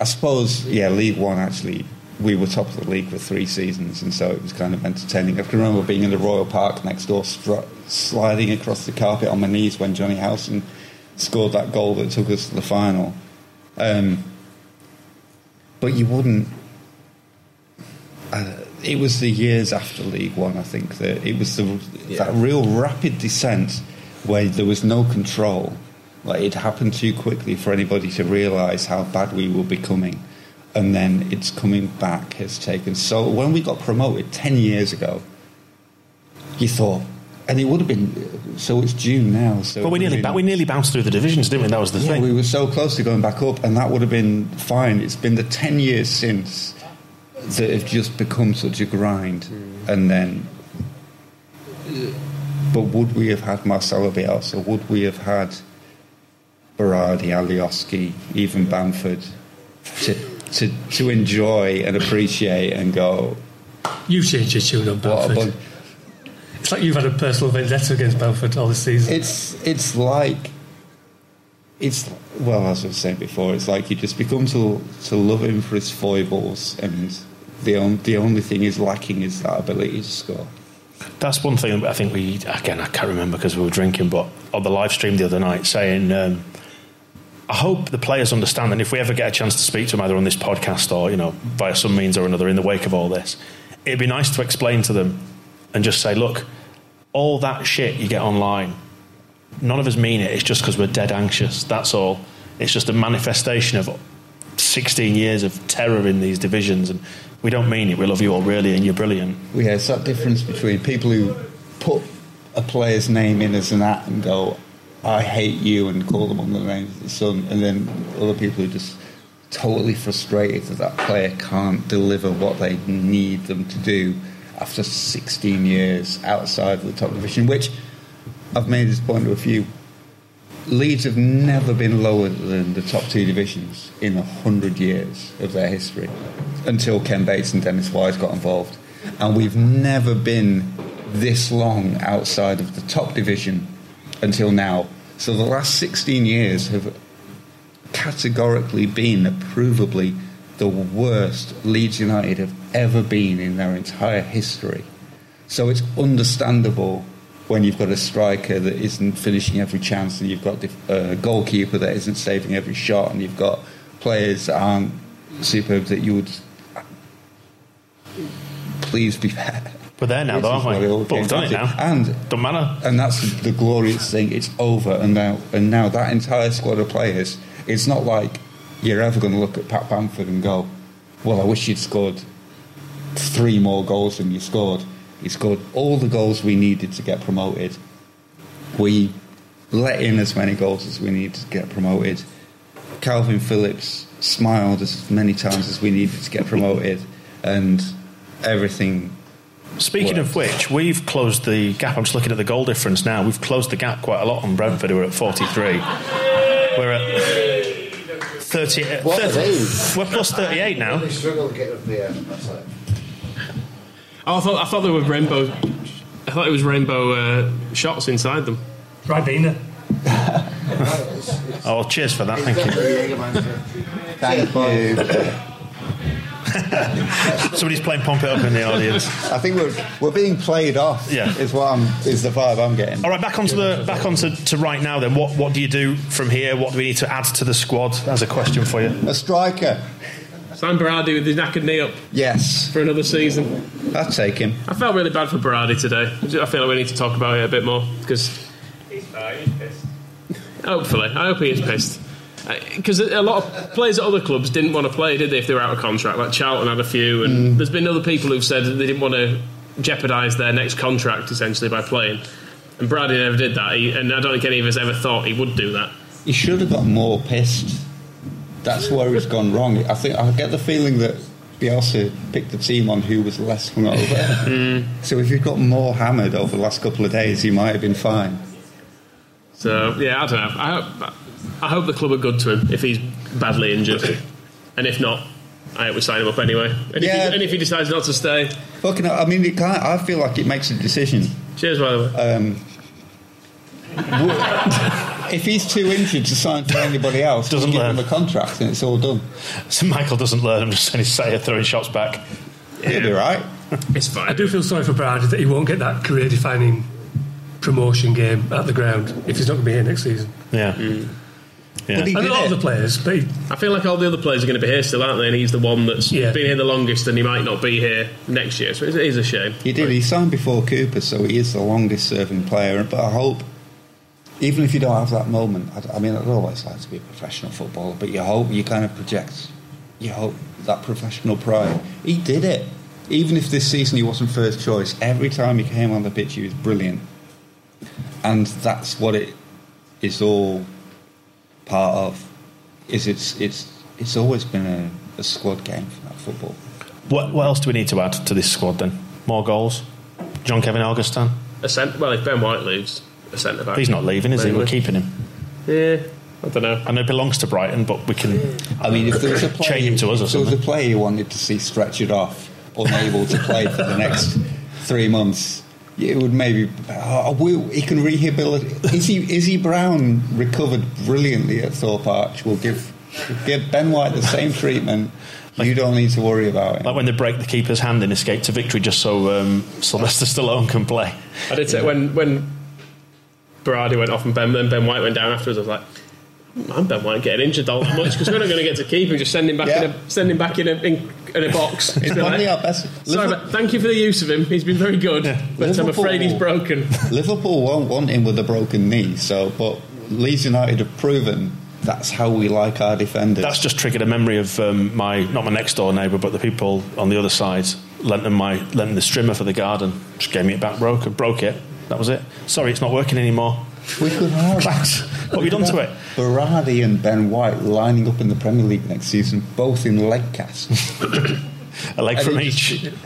I suppose, yeah, League One actually, we were top of the league for three seasons, and so it was kind of entertaining. I can remember being in the Royal Park next door, str- sliding across the carpet on my knees when Johnny Howson scored that goal that took us to the final. Um, but you wouldn't uh, it was the years after League One, I think, that it was the, that real rapid descent where there was no control. Like it happened too quickly for anybody to realise how bad we were becoming. And then it's coming back has taken so. When we got promoted 10 years ago, you thought, and it would have been, so it's June now. So But we nearly been- we nearly bounced through the divisions, didn't we? That was the yeah, thing. we were so close to going back up, and that would have been fine. It's been the 10 years since that have just become such a grind. Hmm. And then, but would we have had Marcelo Bielsa? Would we have had Berardi, Alioski, even Bamford to, to, to enjoy and appreciate and go, You've changed your tune on what a Bamford. bun- It's like you've had a personal vendetta against Bamford all this season. It's it's like it's well, as I was saying before, it's like you just become to to love him for his foibles, and the on, the only thing he's lacking is that ability to score. That's one thing I think we again I can't remember because we were drinking, but on the live stream the other night saying. Um, I hope the players understand, and if we ever get a chance to speak to them either on this podcast or you know via some means or another in the wake of all this, it'd be nice to explain to them and just say, look, all that shit you get online, none of us mean it. It's just because we're dead anxious. That's all. It's just a manifestation of 16 years of terror in these divisions, and we don't mean it. We love you all really, and you're brilliant. Yeah, it's that difference between people who put a player's name in as an at and go, "I hate you," and call them on the name of the son, and then other people who just totally frustrated that that player can't deliver what they need them to do after 16 years outside of the top division. Which I've made this point to a few. Leeds have never been lower than the top two divisions in a hundred years of their history until Ken Bates and Dennis Wise got involved. And we've never been this long outside of the top division until now. So the last 16 years have categorically been provably the worst Leeds United have ever been in their entire history. So it's understandable when you've got a striker that isn't finishing every chance, and you've got a uh, goalkeeper that isn't saving every shot, and you've got players that aren't superb that you would please be fair. We're there now, though, aren't we? But we've done it now. And Don't matter. and that's the glorious thing. It's over, and now and now that entire squad of players It's not like you're ever going to look at Pat Bamford and go, "Well, I wish you'd scored three more goals than you scored." He scored all the goals we needed to get promoted. We let in as many goals as we needed to get promoted. Kalvin Phillips smiled as many times as we needed to get promoted, and everything. Speaking of which, we've closed the gap. I'm just looking at the goal difference now. We've closed the gap quite a lot on Brentford, who are at 43. We're at 30. 30 we're plus 38 now. They struggle to get up there. Oh, I thought I thought there were rainbow. I thought it was rainbow uh, shots inside them. Ribena. Oh, cheers for that. Thank you. Thank you. Somebody's playing Pump It Up in the audience. I think we're we're being played off. Yeah. is what I'm is the vibe I'm getting. All right, back onto the back onto to right now. Then, what what do you do from here? What do we need to add to the squad? That's a question for you. A striker. Sam Berardi with his knackered knee up Yes, for another season. I'd take him. I felt really bad for Berardi today. I feel like we need to talk about it a bit more because He's fine, he's pissed. hopefully, I hope he is pissed. Because a lot of players at other clubs didn't want to play, did they? If they were out of contract, like Charlton had a few, and mm. there's been other people who've said that they didn't want to jeopardise their next contract essentially by playing. And Berardi never did that, he, and I don't think any of us ever thought he would do that. He should have got more pissed. That's where he's gone wrong. I think I get the feeling that Bielsa picked the team on who was less hungover. Mm. So if he'd got more hammered over the last couple of days, he might have been fine. So yeah, I don't know. I hope I hope the club are good to him if he's badly injured, and if not, I hope we sign him up anyway. And, if, Yeah. he, and if he decides not to stay, Fucking, hell, I mean, it can't, I feel like it makes a decision. cheers by the way. Um, if he's too injured to sign to anybody else, Doesn't give learn. him a contract and it's all done. So Michael doesn't learn. I'm just saying he's sat here throwing shots back. He'll be right. it's fine. I do feel sorry for Berardi that he won't get that career-defining promotion game at the ground if he's not going to be here next season. Yeah. Mm. Yeah. But he And did a lot of the players, but he, I feel like all the other players are going to be here still, aren't they? And he's the one that's Yeah. been here the longest, and he might not be here next year. So it is a shame. He did. He signed before Cooper, so he is the longest serving player. But I hope, even if you don't have that moment, I, I mean, I'd always like to be a professional footballer, but you hope you kind of project, you hope that professional pride. He did it. Even if this season he wasn't first choice, every time he came on the pitch, he was brilliant. And that's what it is all part of. Is it's it's it's always been a, a squad game for that football. What, what else do we need to add to this squad then? More goals? John Kevin Augustin? A cent- well, if Ben White leaves, a centre back. He's not leaving, is he? We're keeping him. Yeah, I don't know. I know he belongs to Brighton, but we can. I mean, if there was a player, Chain him to us or if there was a player you wanted to see stretchered off, unable to play for the next three months, it would maybe. Oh, will, he can rehabilitate. Is he? Is he Brown recovered brilliantly at Thorpe Arch. We'll give give Ben White the same treatment. You don't need to worry about it. Like when they break the keeper's hand in Escape to Victory just so um, Sylvester Stallone can play. I did say when when Berardi went off and Ben then Ben White went down afterwards. I was like, I'm Ben White get injured all that much because we're not going to get to keep him. Just send him back in a send him back in a in, in a box. It's Just be probably our best. Sorry, but thank you for the use of him. He's been very good, but I'm Liverpool- afraid he's broken. Liverpool won't want him with a broken knee. So, but Leeds United have proven that's how we like our defenders. That's just triggered a memory of um, my not my next door neighbour, but the people on the other side lent them my lent them the strimmer for the garden. Just gave me it back, broke broke it. That was it. Sorry, it's not working anymore. We could have. What have you done to it? Berardi and Ben White lining up in the Premier League next season, both in leg casts. A leg And from each. Just,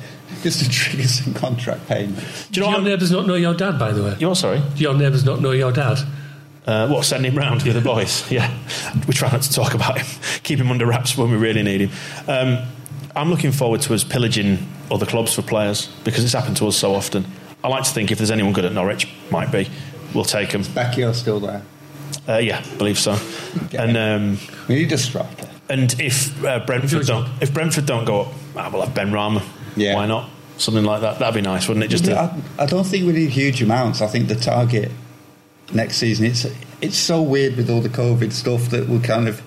just to trigger some contract payments. Do you do know your what? I'm- neighbours not know your dad, by the way? You're sorry. Do your neighbours not know your dad? Uh, what, send him round, the other boys? Yeah. We try not to talk about him. Keep him under wraps when we really need him. Um, I'm looking forward to us pillaging other clubs for players because it's happened to us so often. I like to think if there's anyone good at Norwich, might be, we'll take them. Becchio's still there. Uh, yeah, I believe so. And um, We need a striker. and if uh, Brentford don't if Brentford don't go up, ah, we'll have Benrahma. Yeah. Why not? Something like that. That'd be nice, wouldn't it? Just to, I, I don't think we need huge amounts. I think the target next season it's it's so weird with all the COVID stuff that we kind of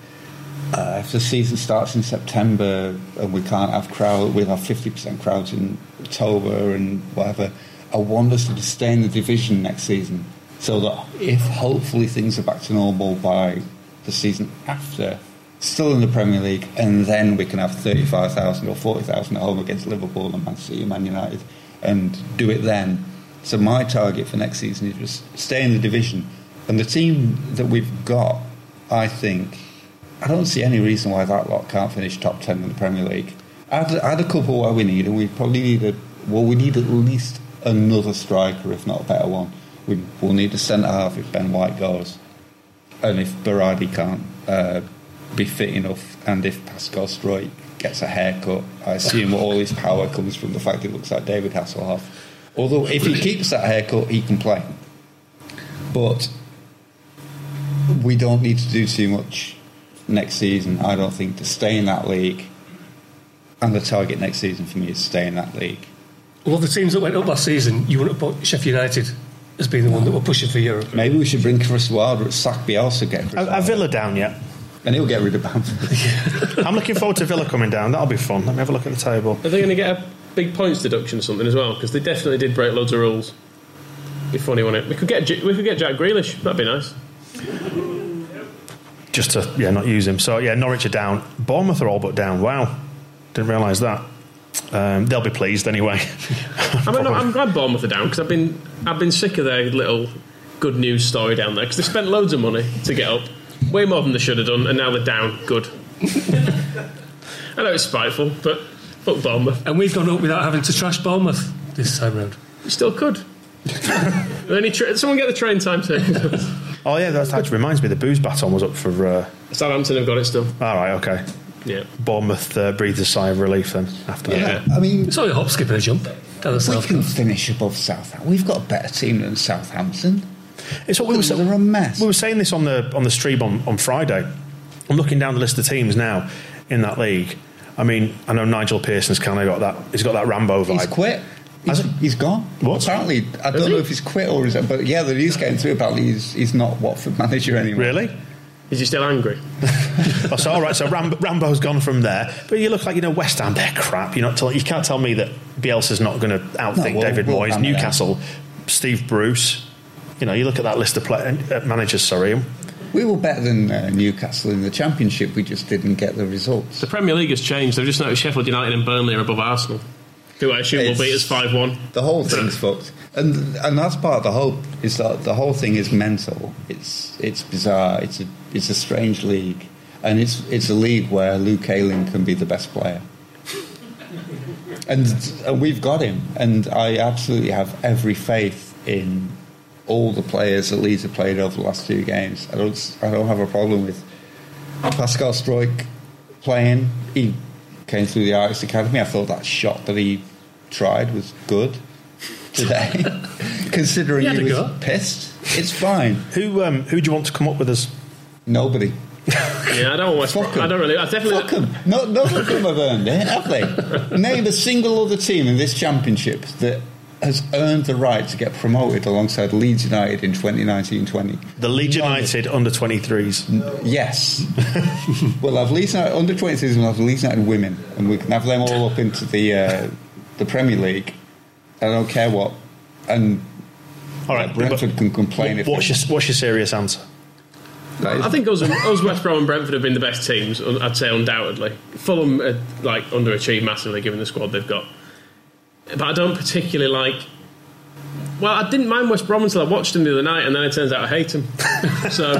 uh, if the season starts in September and we can't have crowd, we'll have fifty percent crowds in October and whatever. I want us to stay in the division next season, so that if hopefully things are back to normal by the season after, still in the Premier League, and then we can have 35,000 or 40,000 at home against Liverpool and Man City and Man United and do it then. So my target for next season is just stay in the division. And the team that we've got, I think, I don't see any reason why that lot can't finish top 10 in the Premier League. I had a couple where we need, and we probably need a, well, we need at least another striker, if not a better one. We, we'll need a centre half if Ben White goes, and if Berardi can't uh, be fit enough, and if Pascal Struijk gets a haircut, I assume all his power comes from the fact he looks like David Hasselhoff. Although if he keeps that haircut, he can play. But we don't need to do too much next season, I don't think, to stay in that league. And the target next season for me is to stay in that league. Well, the teams that went up last season, you have put Sheffield United as being the one that were pushing for Europe. Maybe we should bring Chris Wilder, sack Bielsa, get Chris Are, are Villa down yet? and he'll get rid of Bamford. I'm looking forward to Villa coming down. That'll be fun. Let me have a look at the table. Are they going to get a big points deduction or something as well? Because they definitely did break loads of rules. Be funny, wouldn't it? We could get we could get Jack Grealish. That'd be nice. Just to yeah, not use him. So yeah, Norwich are down. Bournemouth are all but down. Wow, didn't realise that. Um, they'll be pleased anyway. I mean, I'm glad Bournemouth are down because I've been I've been sick of their little good news story down there because they spent loads of money to get up, way more than they should have done, and now they're down. Good. I know it's spiteful, but fuck Bournemouth. And we've gone up without having to trash Bournemouth this time round. You still could. Any tra- someone get the train time taken. oh yeah, that actually reminds me. The booze baton was up for. Uh, Southampton have got it still. all right, okay. Yeah. Bournemouth uh, breathed a sigh of relief then after that. Yeah. I mean, It's only a hop, skip, and a jump. Down the we south. can finish above Southampton. We've got a better team than Southampton. It's what we were, They're a mess. we were saying this on the on the stream on, on Friday. I'm looking down the list of teams now in that league. I mean, I know Nigel Pearson's kind of got that. He's got that Rambo vibe. He's quit. He's, he? he's gone. What? Apparently, I don't he? know if he's quit or is it, but yeah, the news getting through apparently he's, he's not Watford manager anymore. Really? Is he still angry? oh, so all right. So Ram- Rambo's gone from there, but you look like you know West Ham. They're crap. You're not. Tell- you can't tell me that Bielsa's not going to outthink No, we'll- David we'll Moyes. hammer Newcastle, Steve Bruce. You know, you look at that list of play- uh, managers. Sorry, We were better than uh, Newcastle in the Championship. We just didn't get the results. The Premier League has changed. They've just noticed Sheffield United and Burnley are above Arsenal, who I assume will beat us five one. The whole thing's fucked, and and that's part of the hope. Is that the whole thing is mental. It's it's bizarre. It's a it's a strange league, and it's it's a league where Luke Ayling can be the best player, and and we've got him. And I absolutely have every faith in all the players that Leeds have played over the last two games. I don't I don't have a problem with Pascal Struijk playing. He came through the Arts Academy. I thought that shot that he tried was good today, considering He he, was go. pissed. It's fine. who um, who do you want to come up with us? Nobody. Yeah, I don't want West Fuck 'em. I don't really. I definitely. Fuck them. No, none of them have earned it, have they? Name a single other team in this championship that has earned the right to get promoted alongside Leeds United in 2019-20. The Leeds United under 23s. Yes. we'll have Leeds United under 23s and we'll have Leeds United women and we can have them all up into the uh, the Premier League. I don't care what. And All right, Brentford but can complain if what's your what's your serious answer? That is- I think us, us West Brom and Brentford have been the best teams. I'd say undoubtedly. Fulham are, like underachieved massively given the squad they've got, but I don't particularly like. Well, I didn't mind West Brom until I watched them the other night, and then it turns out I hate them. so,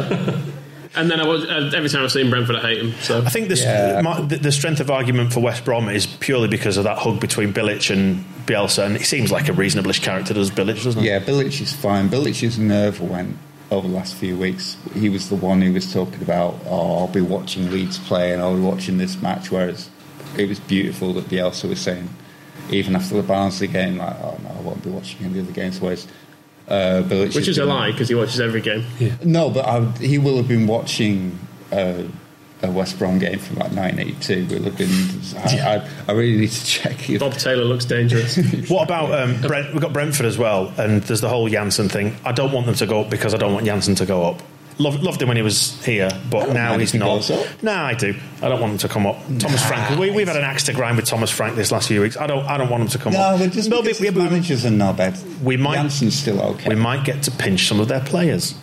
and then I watch, uh, every time I've seen Brentford, I hate them. So I think this, Yeah. my, the, the strength of argument for West Brom is purely because of that hug between Bilic and Bielsa, and it seems like a reasonable-ish character does Bilic, doesn't it? Yeah, Bilic is fine. Bilic's nerve went over the last few weeks. He was the one who was talking about, oh, I'll be watching Leeds play and I'll be watching this match, whereas it was beautiful that Bielsa was saying, even after the Barnsley game, like, oh no, I won't be watching any of the games. Whereas uh, Bilic which is a lie because he watches every game. No, but I, he will have been watching uh, a West Brom game from like 1982. We're looking. been. I, I, I really need to check. If, Bob Taylor looks dangerous. What about um, Brent? We've got Brentford as well, and there's the whole Jansson thing. I don't want them to go up because I don't want Jansson to go up. Loved, loved him when he was here, but now he's not. goes up. No, I do. I don't want him to come up. Thomas Frank. We, we've had an axe to grind with Thomas Frank this last few weeks. I don't. I don't want him to come no, up. but just No, because we, his we- managers are knobhead. we might- Jansson's still okay. we might get to pinch some of their players.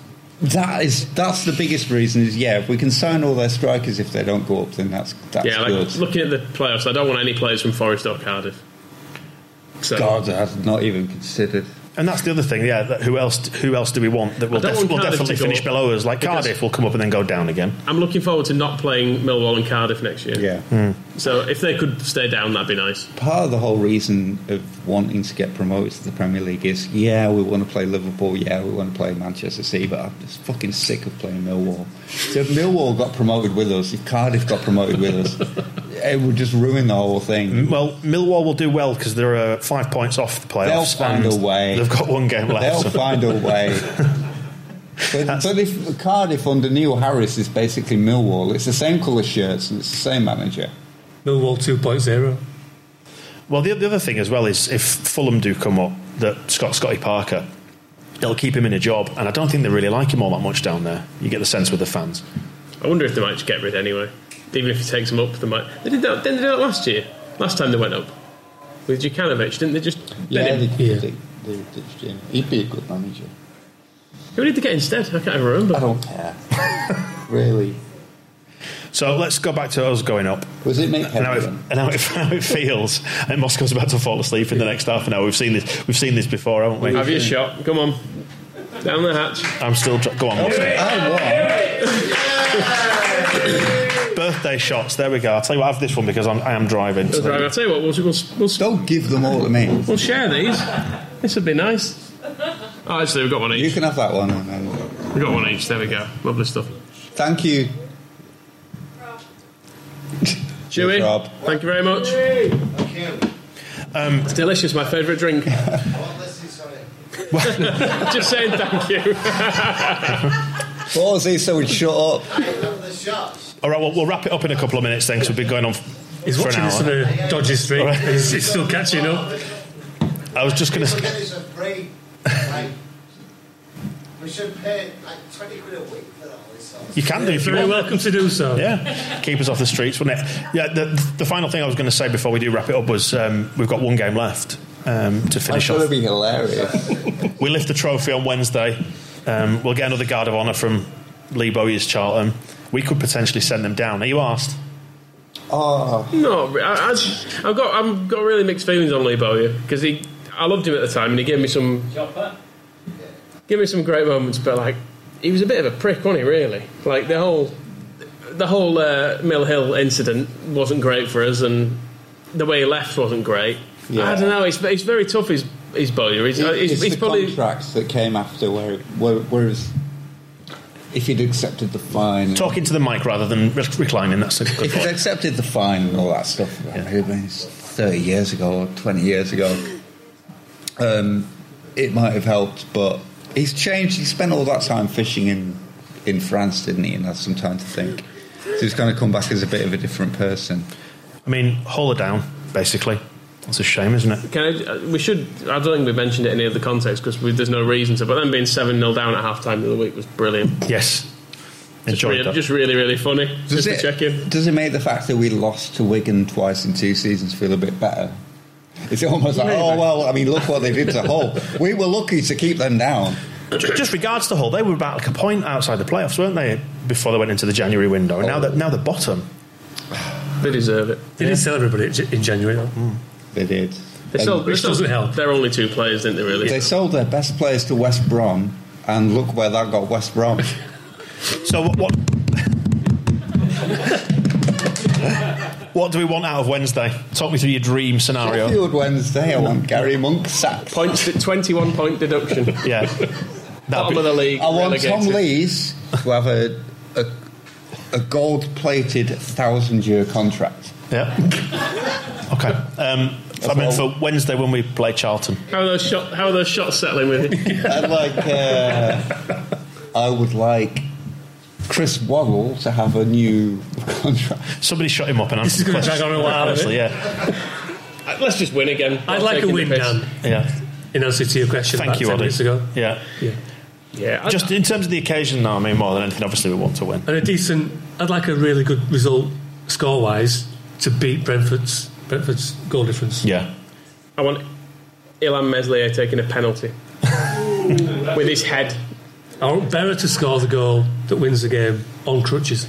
That is that's the biggest reason. Is yeah, if we can sign all their strikers if they don't go up, then that's that's yeah, like good. looking at the playoffs, I don't want any players from Forest or Cardiff. So God, I've not even considered. And that's the other thing, yeah. That who else? Who else do we want that will, def- want will definitely finish up below us? Like Cardiff will come up and then go down again. I'm looking forward to not playing Millwall and Cardiff next year. Yeah. Hmm. So if they could stay down, that'd be nice. Part of the whole reason of wanting to get promoted to the Premier League is yeah, we want to play Liverpool, yeah, we want to play Manchester City, but I'm just fucking sick of playing Millwall. So if Millwall got promoted with us, if Cardiff got promoted with us, it would just ruin the whole thing. Well, Millwall will do well because they're uh, five points off the playoffs. They'll find a way. They've got one game left. They'll so- find a way. But, but if Cardiff under Neil Harris is basically Millwall, it's the same colour shirts and it's the same manager. Millwall 2.0. Well, the, the other thing as well is if Fulham do come up, that Scott Scotty Parker, they'll keep him in a job, and I don't think they really like him all that much down there. You get the sense with the fans. I wonder if they might just get rid anyway. Even if he takes them up, they might. They did that. Didn't they do that last year? Last time they went up with Jokanovic, didn't they? Just Yeah, let they, Yeah. they, they ditched him. He'd be a good manager. Who did they get instead? I can't even remember. I don't care. really. So let's go back to us going up. Was it Mick And how, it, and how, it, how it feels. And Moscow's about to fall asleep in the next half an hour. We've seen this. We've seen this before, haven't we? Have your shot. Come on. Down the hatch. I'm still. Tr- go on, Moscow. I Birthday shots. There we go. I'll tell you what. I have this one because I'm, I am driving. Right, so- I'll tell you what, we'll, we'll, we'll, Don't give them all to me. we'll share these. This would be nice. Oh, actually, we've got one each. You each. can have that one. And then, We've got one each. There we go. Lovely stuff. thank you. Chewy, Rob. thank you very much. Thank you. It's delicious. My favourite drink. What list is on it? Just saying thank you. What was he so we'd shut up? Remember the shots? All right, well, we'll wrap it up in a couple of minutes then because we've been going on He's for an watching this on hour. a dodgy street. Alright. He's, he's still catching up. I was just going to. at this a free. Like, we should pay like 20 quid a week for all this sort of You can do if you Very want. welcome to do so. Yeah, keep us off the streets, wouldn't it? Yeah. The, the final thing I was going to say before we do wrap it up was um, we've got one game left um, to That's finish going to off. be hilarious. We lift the trophy on Wednesday. Um, we'll get another guard of honour from Lee Bowyer's Charlton. We could potentially send them down. Are you asked? Oh, No, I, I, I've got I've got really mixed feelings on Lee Bowyer because he I loved him at the time and he gave me some gave me some great moments, but like he was a bit of a prick, wasn't he? Really, like the whole the whole uh, Mill Hill incident wasn't great for us, and the way he left wasn't great. Yeah. I don't know. He's, he's very tough. He's he's Bowyer. He's, uh, he's, it's he's the probably contracts that came after where, where, whereas if he'd accepted the fine Talking to the mic rather than re- reclining. That's a good if he'd accepted the fine and all that stuff I mean, it 30 years ago or 20 years ago um, it might have helped but he's changed. He spent all that time fishing in in France didn't he? And had some time to think. So he's going to come back as a bit of a different person. I mean, haul her down, basically. That's a shame, isn't it? Can I, uh, we should. I don't think we mentioned it in any other context because there's no reason to. But then being seven 0 down at half time the other week was brilliant. Yes. Just, Enjoyed really, that. just really, really funny. does just it, to check in. does it make the fact that we lost to Wigan twice in two seasons feel a bit better it's almost like, oh well, I mean, look what they did to Hull. We were lucky to keep them down. Just regards to Hull, they were about like a point outside the playoffs, weren't they? Before they went into the January window, and now that now the bottom. They deserve it. They didn't sell everybody in January, though. They did. They sold, which sold doesn't help. They're only two players, didn't they? Really. They sold their best players to West Brom, and look where that got West Brom. So what? What, what do we want out of Wednesday? Talk me through your dream scenario. Sheffield Wednesday, I want Gary Monk sacked. Points, twenty-one point deduction. Yeah, Bottom that'd of the league. I want relegated. Tom Lees to have a a, a gold-plated thousand-year contract. yeah. Okay. Um, I meant for Wednesday when we play Charlton. How are those shot, How are those shots settling with you? I'd like. Uh, I would like Chris Waddle to have a new contract. Somebody shut him up and This is the gonna question. drag on a while, Honestly, yeah, Let's just win again. I'd Not like a win. Dan, yeah. in answer to your question Thank about you, 10 Ollie. minutes ago. Yeah. Yeah. Yeah, I- Just in terms of the occasion, though, I mean, more than anything, obviously we want to win. And a decent, I'd like a really good result score wise to beat Brentford's Brentford's goal difference. Yeah. I want Ilan Meslier taking a penalty with his head Or better to score the goal that wins the game on crutches.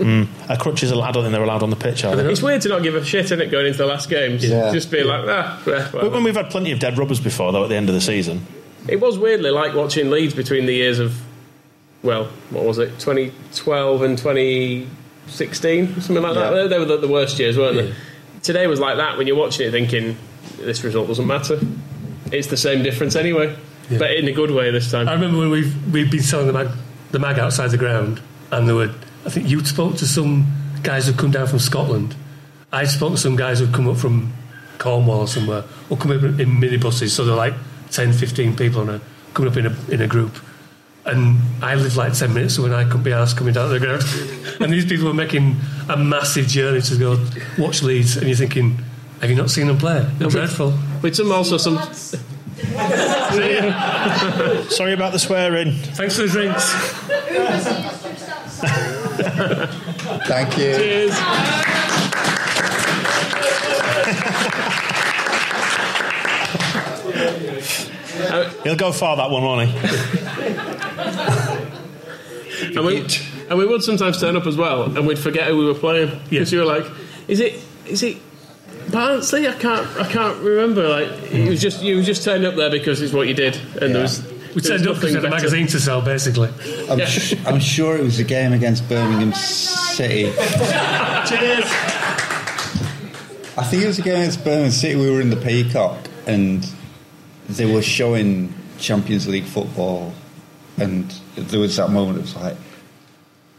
Uh, crutches, are, I don't think they're allowed on the pitch, are they? It's weird to not give a shit in it going into the last games. Yeah. Just be like, ah, yeah, But when we've had plenty of dead rubbers before, though, at the end of the season. It was weirdly like watching Leeds between the years of, well, what was it, 2012 and 2016, something like Yeah. that. They- They were the, the worst years, weren't they? Today was like that when you're watching it thinking, this result doesn't matter. It's the same difference anyway. But in a good way this time. I remember when we've we've been selling the mag, the mag outside the ground, and there were I think you spoke to some guys who'd come down from Scotland. I spoke to some guys who'd come up from Cornwall or somewhere, or come up in minibuses, so they're like 10, 15 people on a, coming up in a in a group. And I lived like 10 minutes, so when I couldn't be asked coming down to the ground. and these people were making a massive journey to go watch Leeds, and you're thinking, have you not seen them play? They're dreadful. With some also some. Sorry about the swearing. Thanks for the drinks. Thank you. Cheers. He'll go far, that one, won't he? And we, and we would sometimes turn up as well, and we'd forget who we were playing because you were like, "Is it? Is it?" Barnsley, I can't, I can't remember. Like it was just you just turned up there because it's what you did, and there was We turned up because we had a magazine to sell, basically. I'm, sh- I'm sure it was a game against Birmingham City. Cheers. I think it was a game against Birmingham City. We were in the Peacock and they were showing Champions League football, and there was that moment. It was like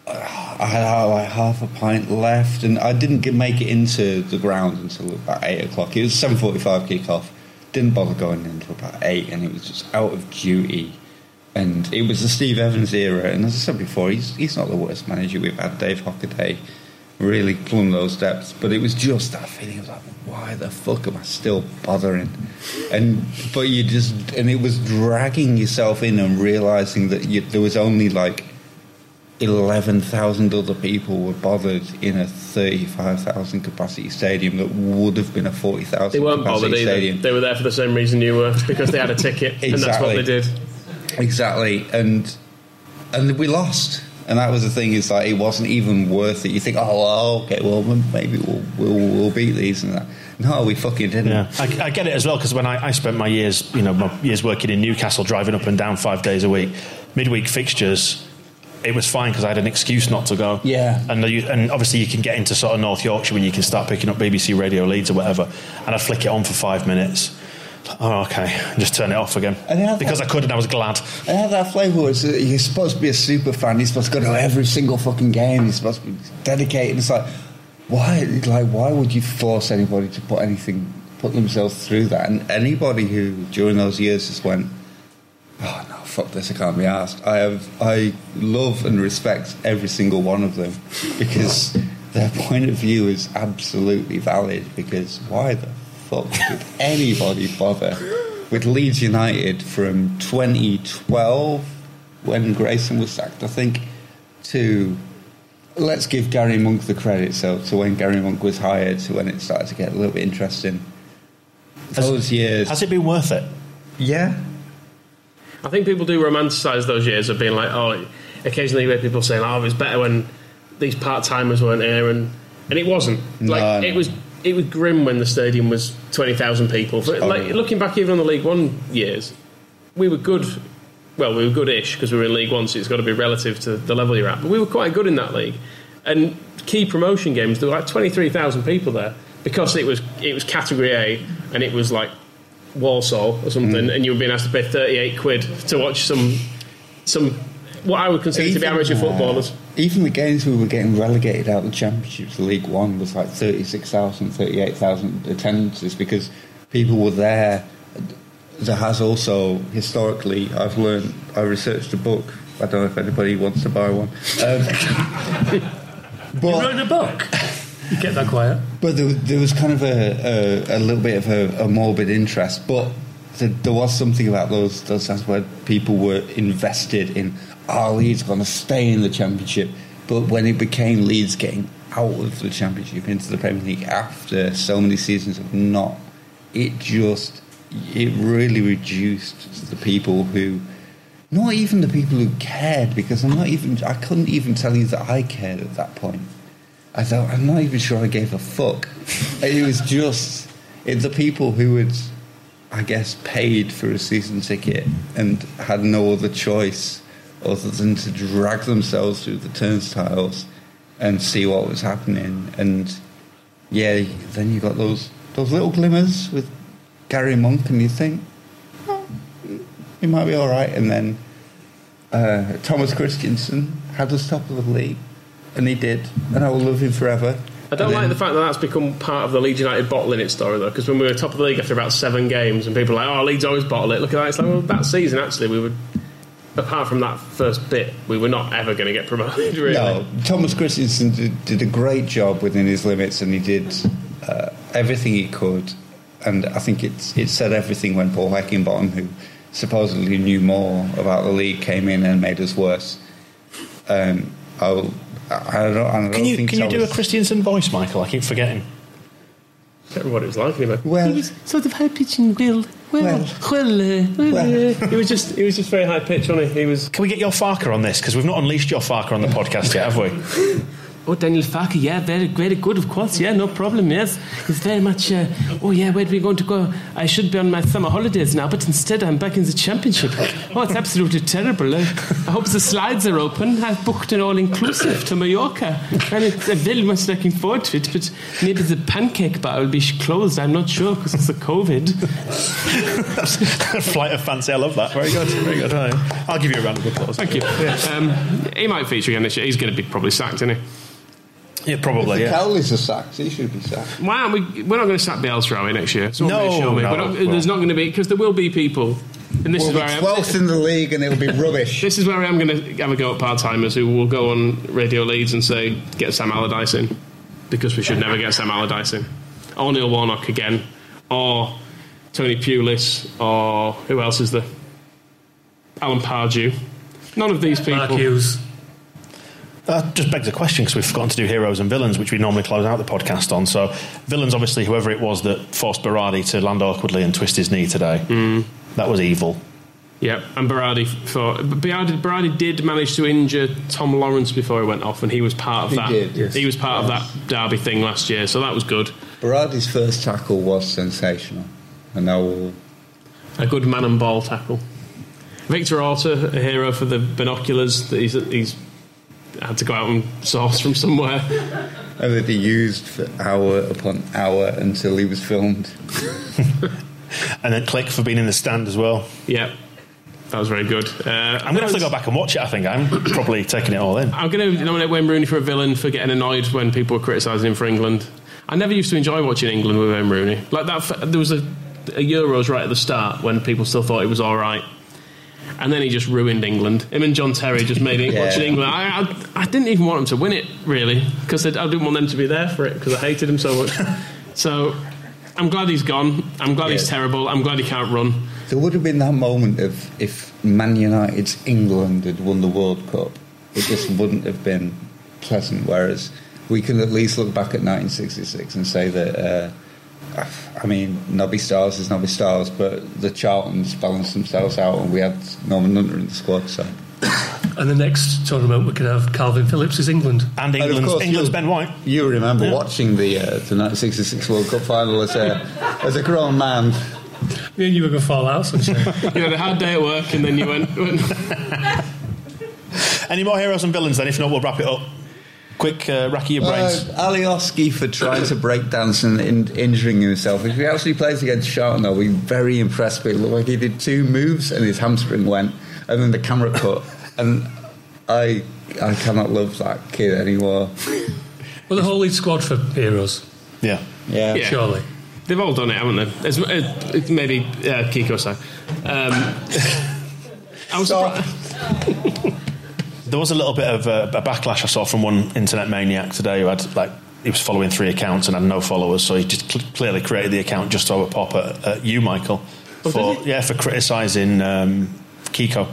ah, I had like half a pint left, and I didn't get, make it into the ground until about eight o'clock. It was seven forty-five kickoff. Didn't bother going in until about eight, and it was just out of duty. And it was the Steve Evans era, and as I said before, he's he's not the worst manager we've had. Dave Hockaday really plumbed those depths, but it was just that feeling of like, why the fuck am I still bothering? And but you just and it was dragging yourself in and realizing that you, there was only like eleven thousand other people were bothered in a thirty-five thousand capacity stadium that would have been a forty They weren't capacity bothered either. stadium. They were there for the same reason you were because they had a ticket, and that's what they did. Exactly, and and we lost, and that was the thing. Is like it wasn't even worth it. You think, oh, well, okay, well, maybe we'll we'll, we'll beat these and that. No, we fucking didn't. Yeah, I, I get it as well because when I, I spent my years, you know, my years working in Newcastle, driving up and down five days a week, midweek fixtures, it was fine because I had an excuse not to go. Yeah. and you, and obviously you can get into sort of North Yorkshire when you can start picking up BBC Radio Leeds or whatever, and I'd flick it on for five minutes. Oh, okay, just turn it off again And then I because I could and I was glad. I had that flavour. It's, uh, You're supposed to be a super fan. You're supposed to go to every single fucking game. You're supposed to be dedicated. It's like, why? Like, why would you force anybody to put anything, put themselves through that? And anybody who during those years just went, oh no, fuck this, I can't be asked. I have, I love and respect every single one of them because their point of view is absolutely valid. Because why the fuck did anybody bother with Leeds United from 2012 when Grayson was sacked, I think, to let's give Gary Monk the credit. So, to when Gary Monk was hired, to when it started to get a little bit interesting. Those years, Has it been worth it? yeah, I think people do romanticise those years of being like, oh, occasionally you hear people saying, oh, it was better when these part timers weren't here, and and it wasn't. Like No, no. it was. It was grim when the stadium was twenty thousand people. But like looking back, even on the League One years, we were good. Well, we were good-ish because we were in League One, so it's got to be relative to the level you're at. But we were quite good in that league. And key promotion games, there were like twenty-three thousand people there because it was it was Category A, and it was like Walsall or something, and you were being asked to pay thirty-eight quid to watch some some what I would consider to be amateur footballers. Even the games we were getting relegated out of the Championship to League One was like 36,000, 38,000 attendances because people were there. There has also, historically, I've learned, I researched a book. I don't know if anybody wants to buy one. Um, You wrote a book. You get that quiet. But there, there was kind of a, a, a little bit of a, a morbid interest. But there, there was something about those those times where people were invested in, oh, Leeds going to stay in the Championship. But when it became Leeds getting out of the Championship into the Premier League after so many seasons of not, it just, it really reduced the people who not even the people who cared, because I'm not even. I couldn't even tell you that I cared at that point. I thought I'm not even sure I gave a fuck. it was just it, the people who had, I guess, paid for a season ticket and had no other choice other than to drag themselves through the turnstiles and see what was happening. And yeah, then you got those those little glimmers with Gary Monk, and you think, oh, he might be all right. And then uh, Thomas Christiansen had us top of the league, and he did, and I will love him forever. I don't And like the fact that that's become part of the Leeds United bottling it story, though, because when we were top of the league after about seven games, and people are like, oh, Leeds always bottle it. Look at that. It's like, well, that season, actually, we were, apart from that first bit, we were not ever going to get promoted, really. No, Thomas Christiansen did, did a great job within his limits, and he did uh, everything he could. And I think it it said everything when Paul Heckingbottom, who supposedly knew more about the league, came in and made us worse. Um, I, will, I, I don't, I don't Can you think can you do a Thomas- Christiansen voice, Michael? I keep forgetting. I can't remember what it was like anyway. Well, Sort of high pitch and grilled. Well, Well. well, uh, well, well, He was just he was just very high pitched, wasn't he? He was Can we get your Farke on this? Because we've not unleashed your Farke on the podcast yet, have we? Oh, Daniel Farke, yeah, very, very good, of course, yeah, no problem, yes. It's very much, uh, oh, yeah, where are we going to go? I should be on my summer holidays now, but instead I'm back in the championship. Oh, it's absolutely terrible. Uh, I hope the slides are open. I've booked an all inclusive to Mallorca, and it's, I'm very much looking forward to it, but maybe the pancake bar will be closed, I'm not sure, because it's the COVID. Flight of fancy. I love that. Very good. Very good. All right. I'll give you a round of applause. Thank you. Um, he might feature again this year. He's going to be probably sacked, isn't he? Yeah, probably. the Yeah. Cowleys are sacked. He should be sacked. Wow, we, we're not going to sack Bielsa away next year. So No, show no, We're not- well. there's not going to be because there will be people, and this We'll is be where I am. 12th in the league, and it'll be rubbish. This is where I am going to have a go at part timers who will go on Radio Leeds and say, get Sam Allardyce in. Because we should never get Sam Allardyce in. Or Neil Warnock again. Or Tony Pulis. Or who else is there? Alan Pardew. None of these people. Mark Hughes. That just begs a question because we've forgotten to do heroes and villains, which we normally close out the podcast on. So, villains, obviously, whoever it was that forced Berardi to land awkwardly and twist his knee today. Hmm. That was evil. Yeah, and Berardi for Berardi, Berardi did manage to injure Tom Lawrence before he went off, and he was part of He that. did, yes. He was part of that Derby thing last year, so that was good. Berardi's first tackle was sensational, and now we'll A good man and ball tackle. Victor Orta, a hero for the binoculars that he's, he's had to go out and source from somewhere. And that he used for hour upon hour until he was filmed. And then Klich for being in the stand as well. Yeah, that was very good. Uh, I'm going to have to go back and watch it, I think. I'm probably taking it all in. I'm going to nominate Wayne Rooney for a villain for getting annoyed when people were criticising him for England. I never used to enjoy watching England with Wayne Rooney. Like that, there was a, a Euros right at the start when people still thought it was all right, and then he just ruined England. Him and John Terry just made it Yeah. watching England. I, I, I didn't even want them to win it really because I didn't want them to be there for it because I hated him so much. so I'm glad he's gone. I'm glad he's terrible. I'm glad he can't run. There would have been that moment of if Man United's England had won the World Cup, it just wouldn't have been pleasant. Whereas we can at least look back at 1966 and say that, uh, I mean, Nobby Stiles is Nobby Stiles, but the Charltons balanced themselves out and we had Norman Hunter in the squad. So And the next tournament we could have Kalvin Phillips is England. And of England's, course, England's Ben White. you remember watching the, uh, the 1966 World Cup final as a, as a grown man. Me and you were going to fall out, sunshine. You had a hard day at work, and then you went. went Any more heroes and villains then? If not, we'll wrap it up. Quick, uh, rack of your brains. Uh, Alioski for trying to break dance and in, injuring himself. If he actually plays against Charlton, I'll be very impressed. But it looked like he did two moves and his hamstring went, and then the camera cut. And I, I cannot love that kid anymore. well, the whole lead squad for heroes, yeah. Yeah. Yeah. surely. They've all done it, haven't they? It's, it, it's maybe uh, Kiko side. Um, I was Stop. surprised. There was a little bit of uh, a backlash I saw from one internet maniac today who had like he was following three accounts and had no followers, so he just cl- clearly created the account just to have a pop at, at you, Michael, Oh, for yeah for criticising um, Kiko.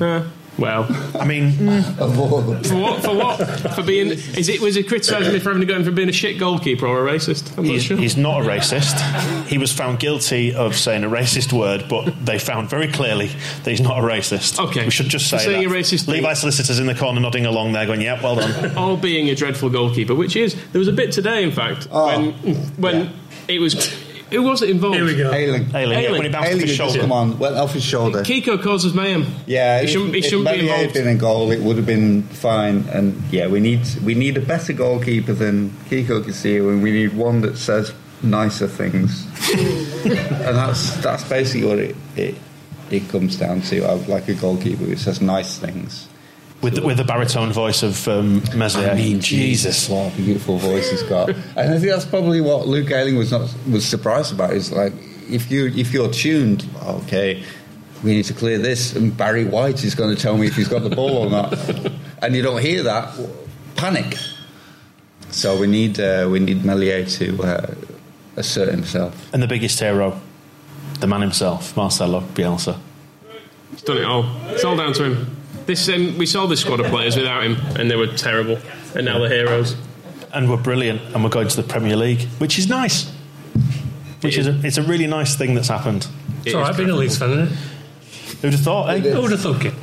Uh, Well, I mean, mm. Of for what? For what? For being? Is it? Was he criticising me for having to go in for being a shit goalkeeper or a racist? I'm not sure. he's not a racist. He was found guilty of saying a racist word, but they found very clearly that he's not a racist. Okay. we should just say For saying that. a racist thing- Levi solicitors in the corner nodding along there, going, "Yep, well done." all being a dreadful goalkeeper, which is there was a bit today, in fact, Oh, when when it was who was it involved? Here we go. Ayling. Ayling, yeah, Ayling. when he bounced off Ayling his shoulder. come on, went off his shoulder. Kiko causes mayhem. Yeah, he shouldn't, he if, shouldn't if be Meslier had involved. been in goal, it would have been fine. And yeah, we need we need a better goalkeeper than Kiko Casilla, and we need one that says nicer things. and that's that's basically what it it, it comes down to. I would like a goalkeeper who says nice things. With the, with the baritone voice of um, Meslier. I mean, Jesus. what a beautiful voice he's got. and I think that's probably what Luke Ayling was not was surprised about. Is like if you if you're tuned, okay, we need to clear this, and Barry White is going to tell me if he's got the ball or not, and you don't hear that, panic. So we need uh, we need Meslier to uh, assert himself. And the biggest hero, the man himself, Marcelo Bielsa. He's done it all. It's all down to him. This um, we saw this squad of players without him, and they were terrible, and now they're heroes. And we're brilliant, and we're going to the Premier League, which is nice. Which is a, it's a really nice thing that's happened. It's all right being a Leeds fan, isn't it? Who'd have thought, eh? Who would have thunk it?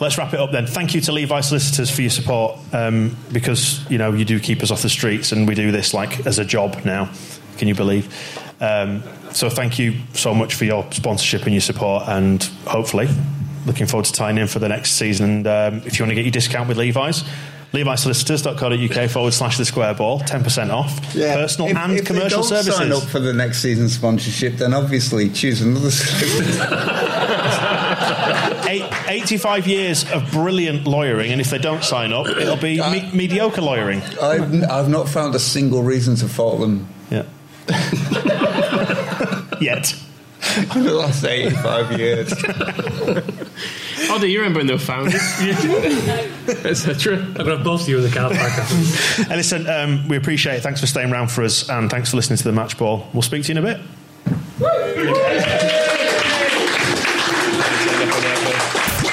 Let's wrap it up then. Thank you to Levi Solicitors for your support um, because you know you do keep us off the streets and we do this like as a job now. Can you believe? Um, so thank you so much for your sponsorship and your support, and hopefully looking forward to tying in for the next season. And um, if you want to get your discount with Levi's. LeviSolicitors.co.uk forward slash the square ball, 10% off. Personal if, and if commercial they don't services. sign up for the next season's sponsorship, then obviously choose another. Eight, 85 years of brilliant lawyering, and if they don't sign up, it'll be me- mediocre lawyering. I've, I've not found a single reason to fault them Yeah. Yet. in the last 85 years. Oh, do you remember when they were founded? Etc. I'm going to have both of you in the car park. I think. Hey, listen, um, we appreciate it. Thanks for staying around for us, and thanks for listening to the match ball. We'll speak to you in a bit.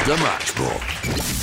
The Match Ball.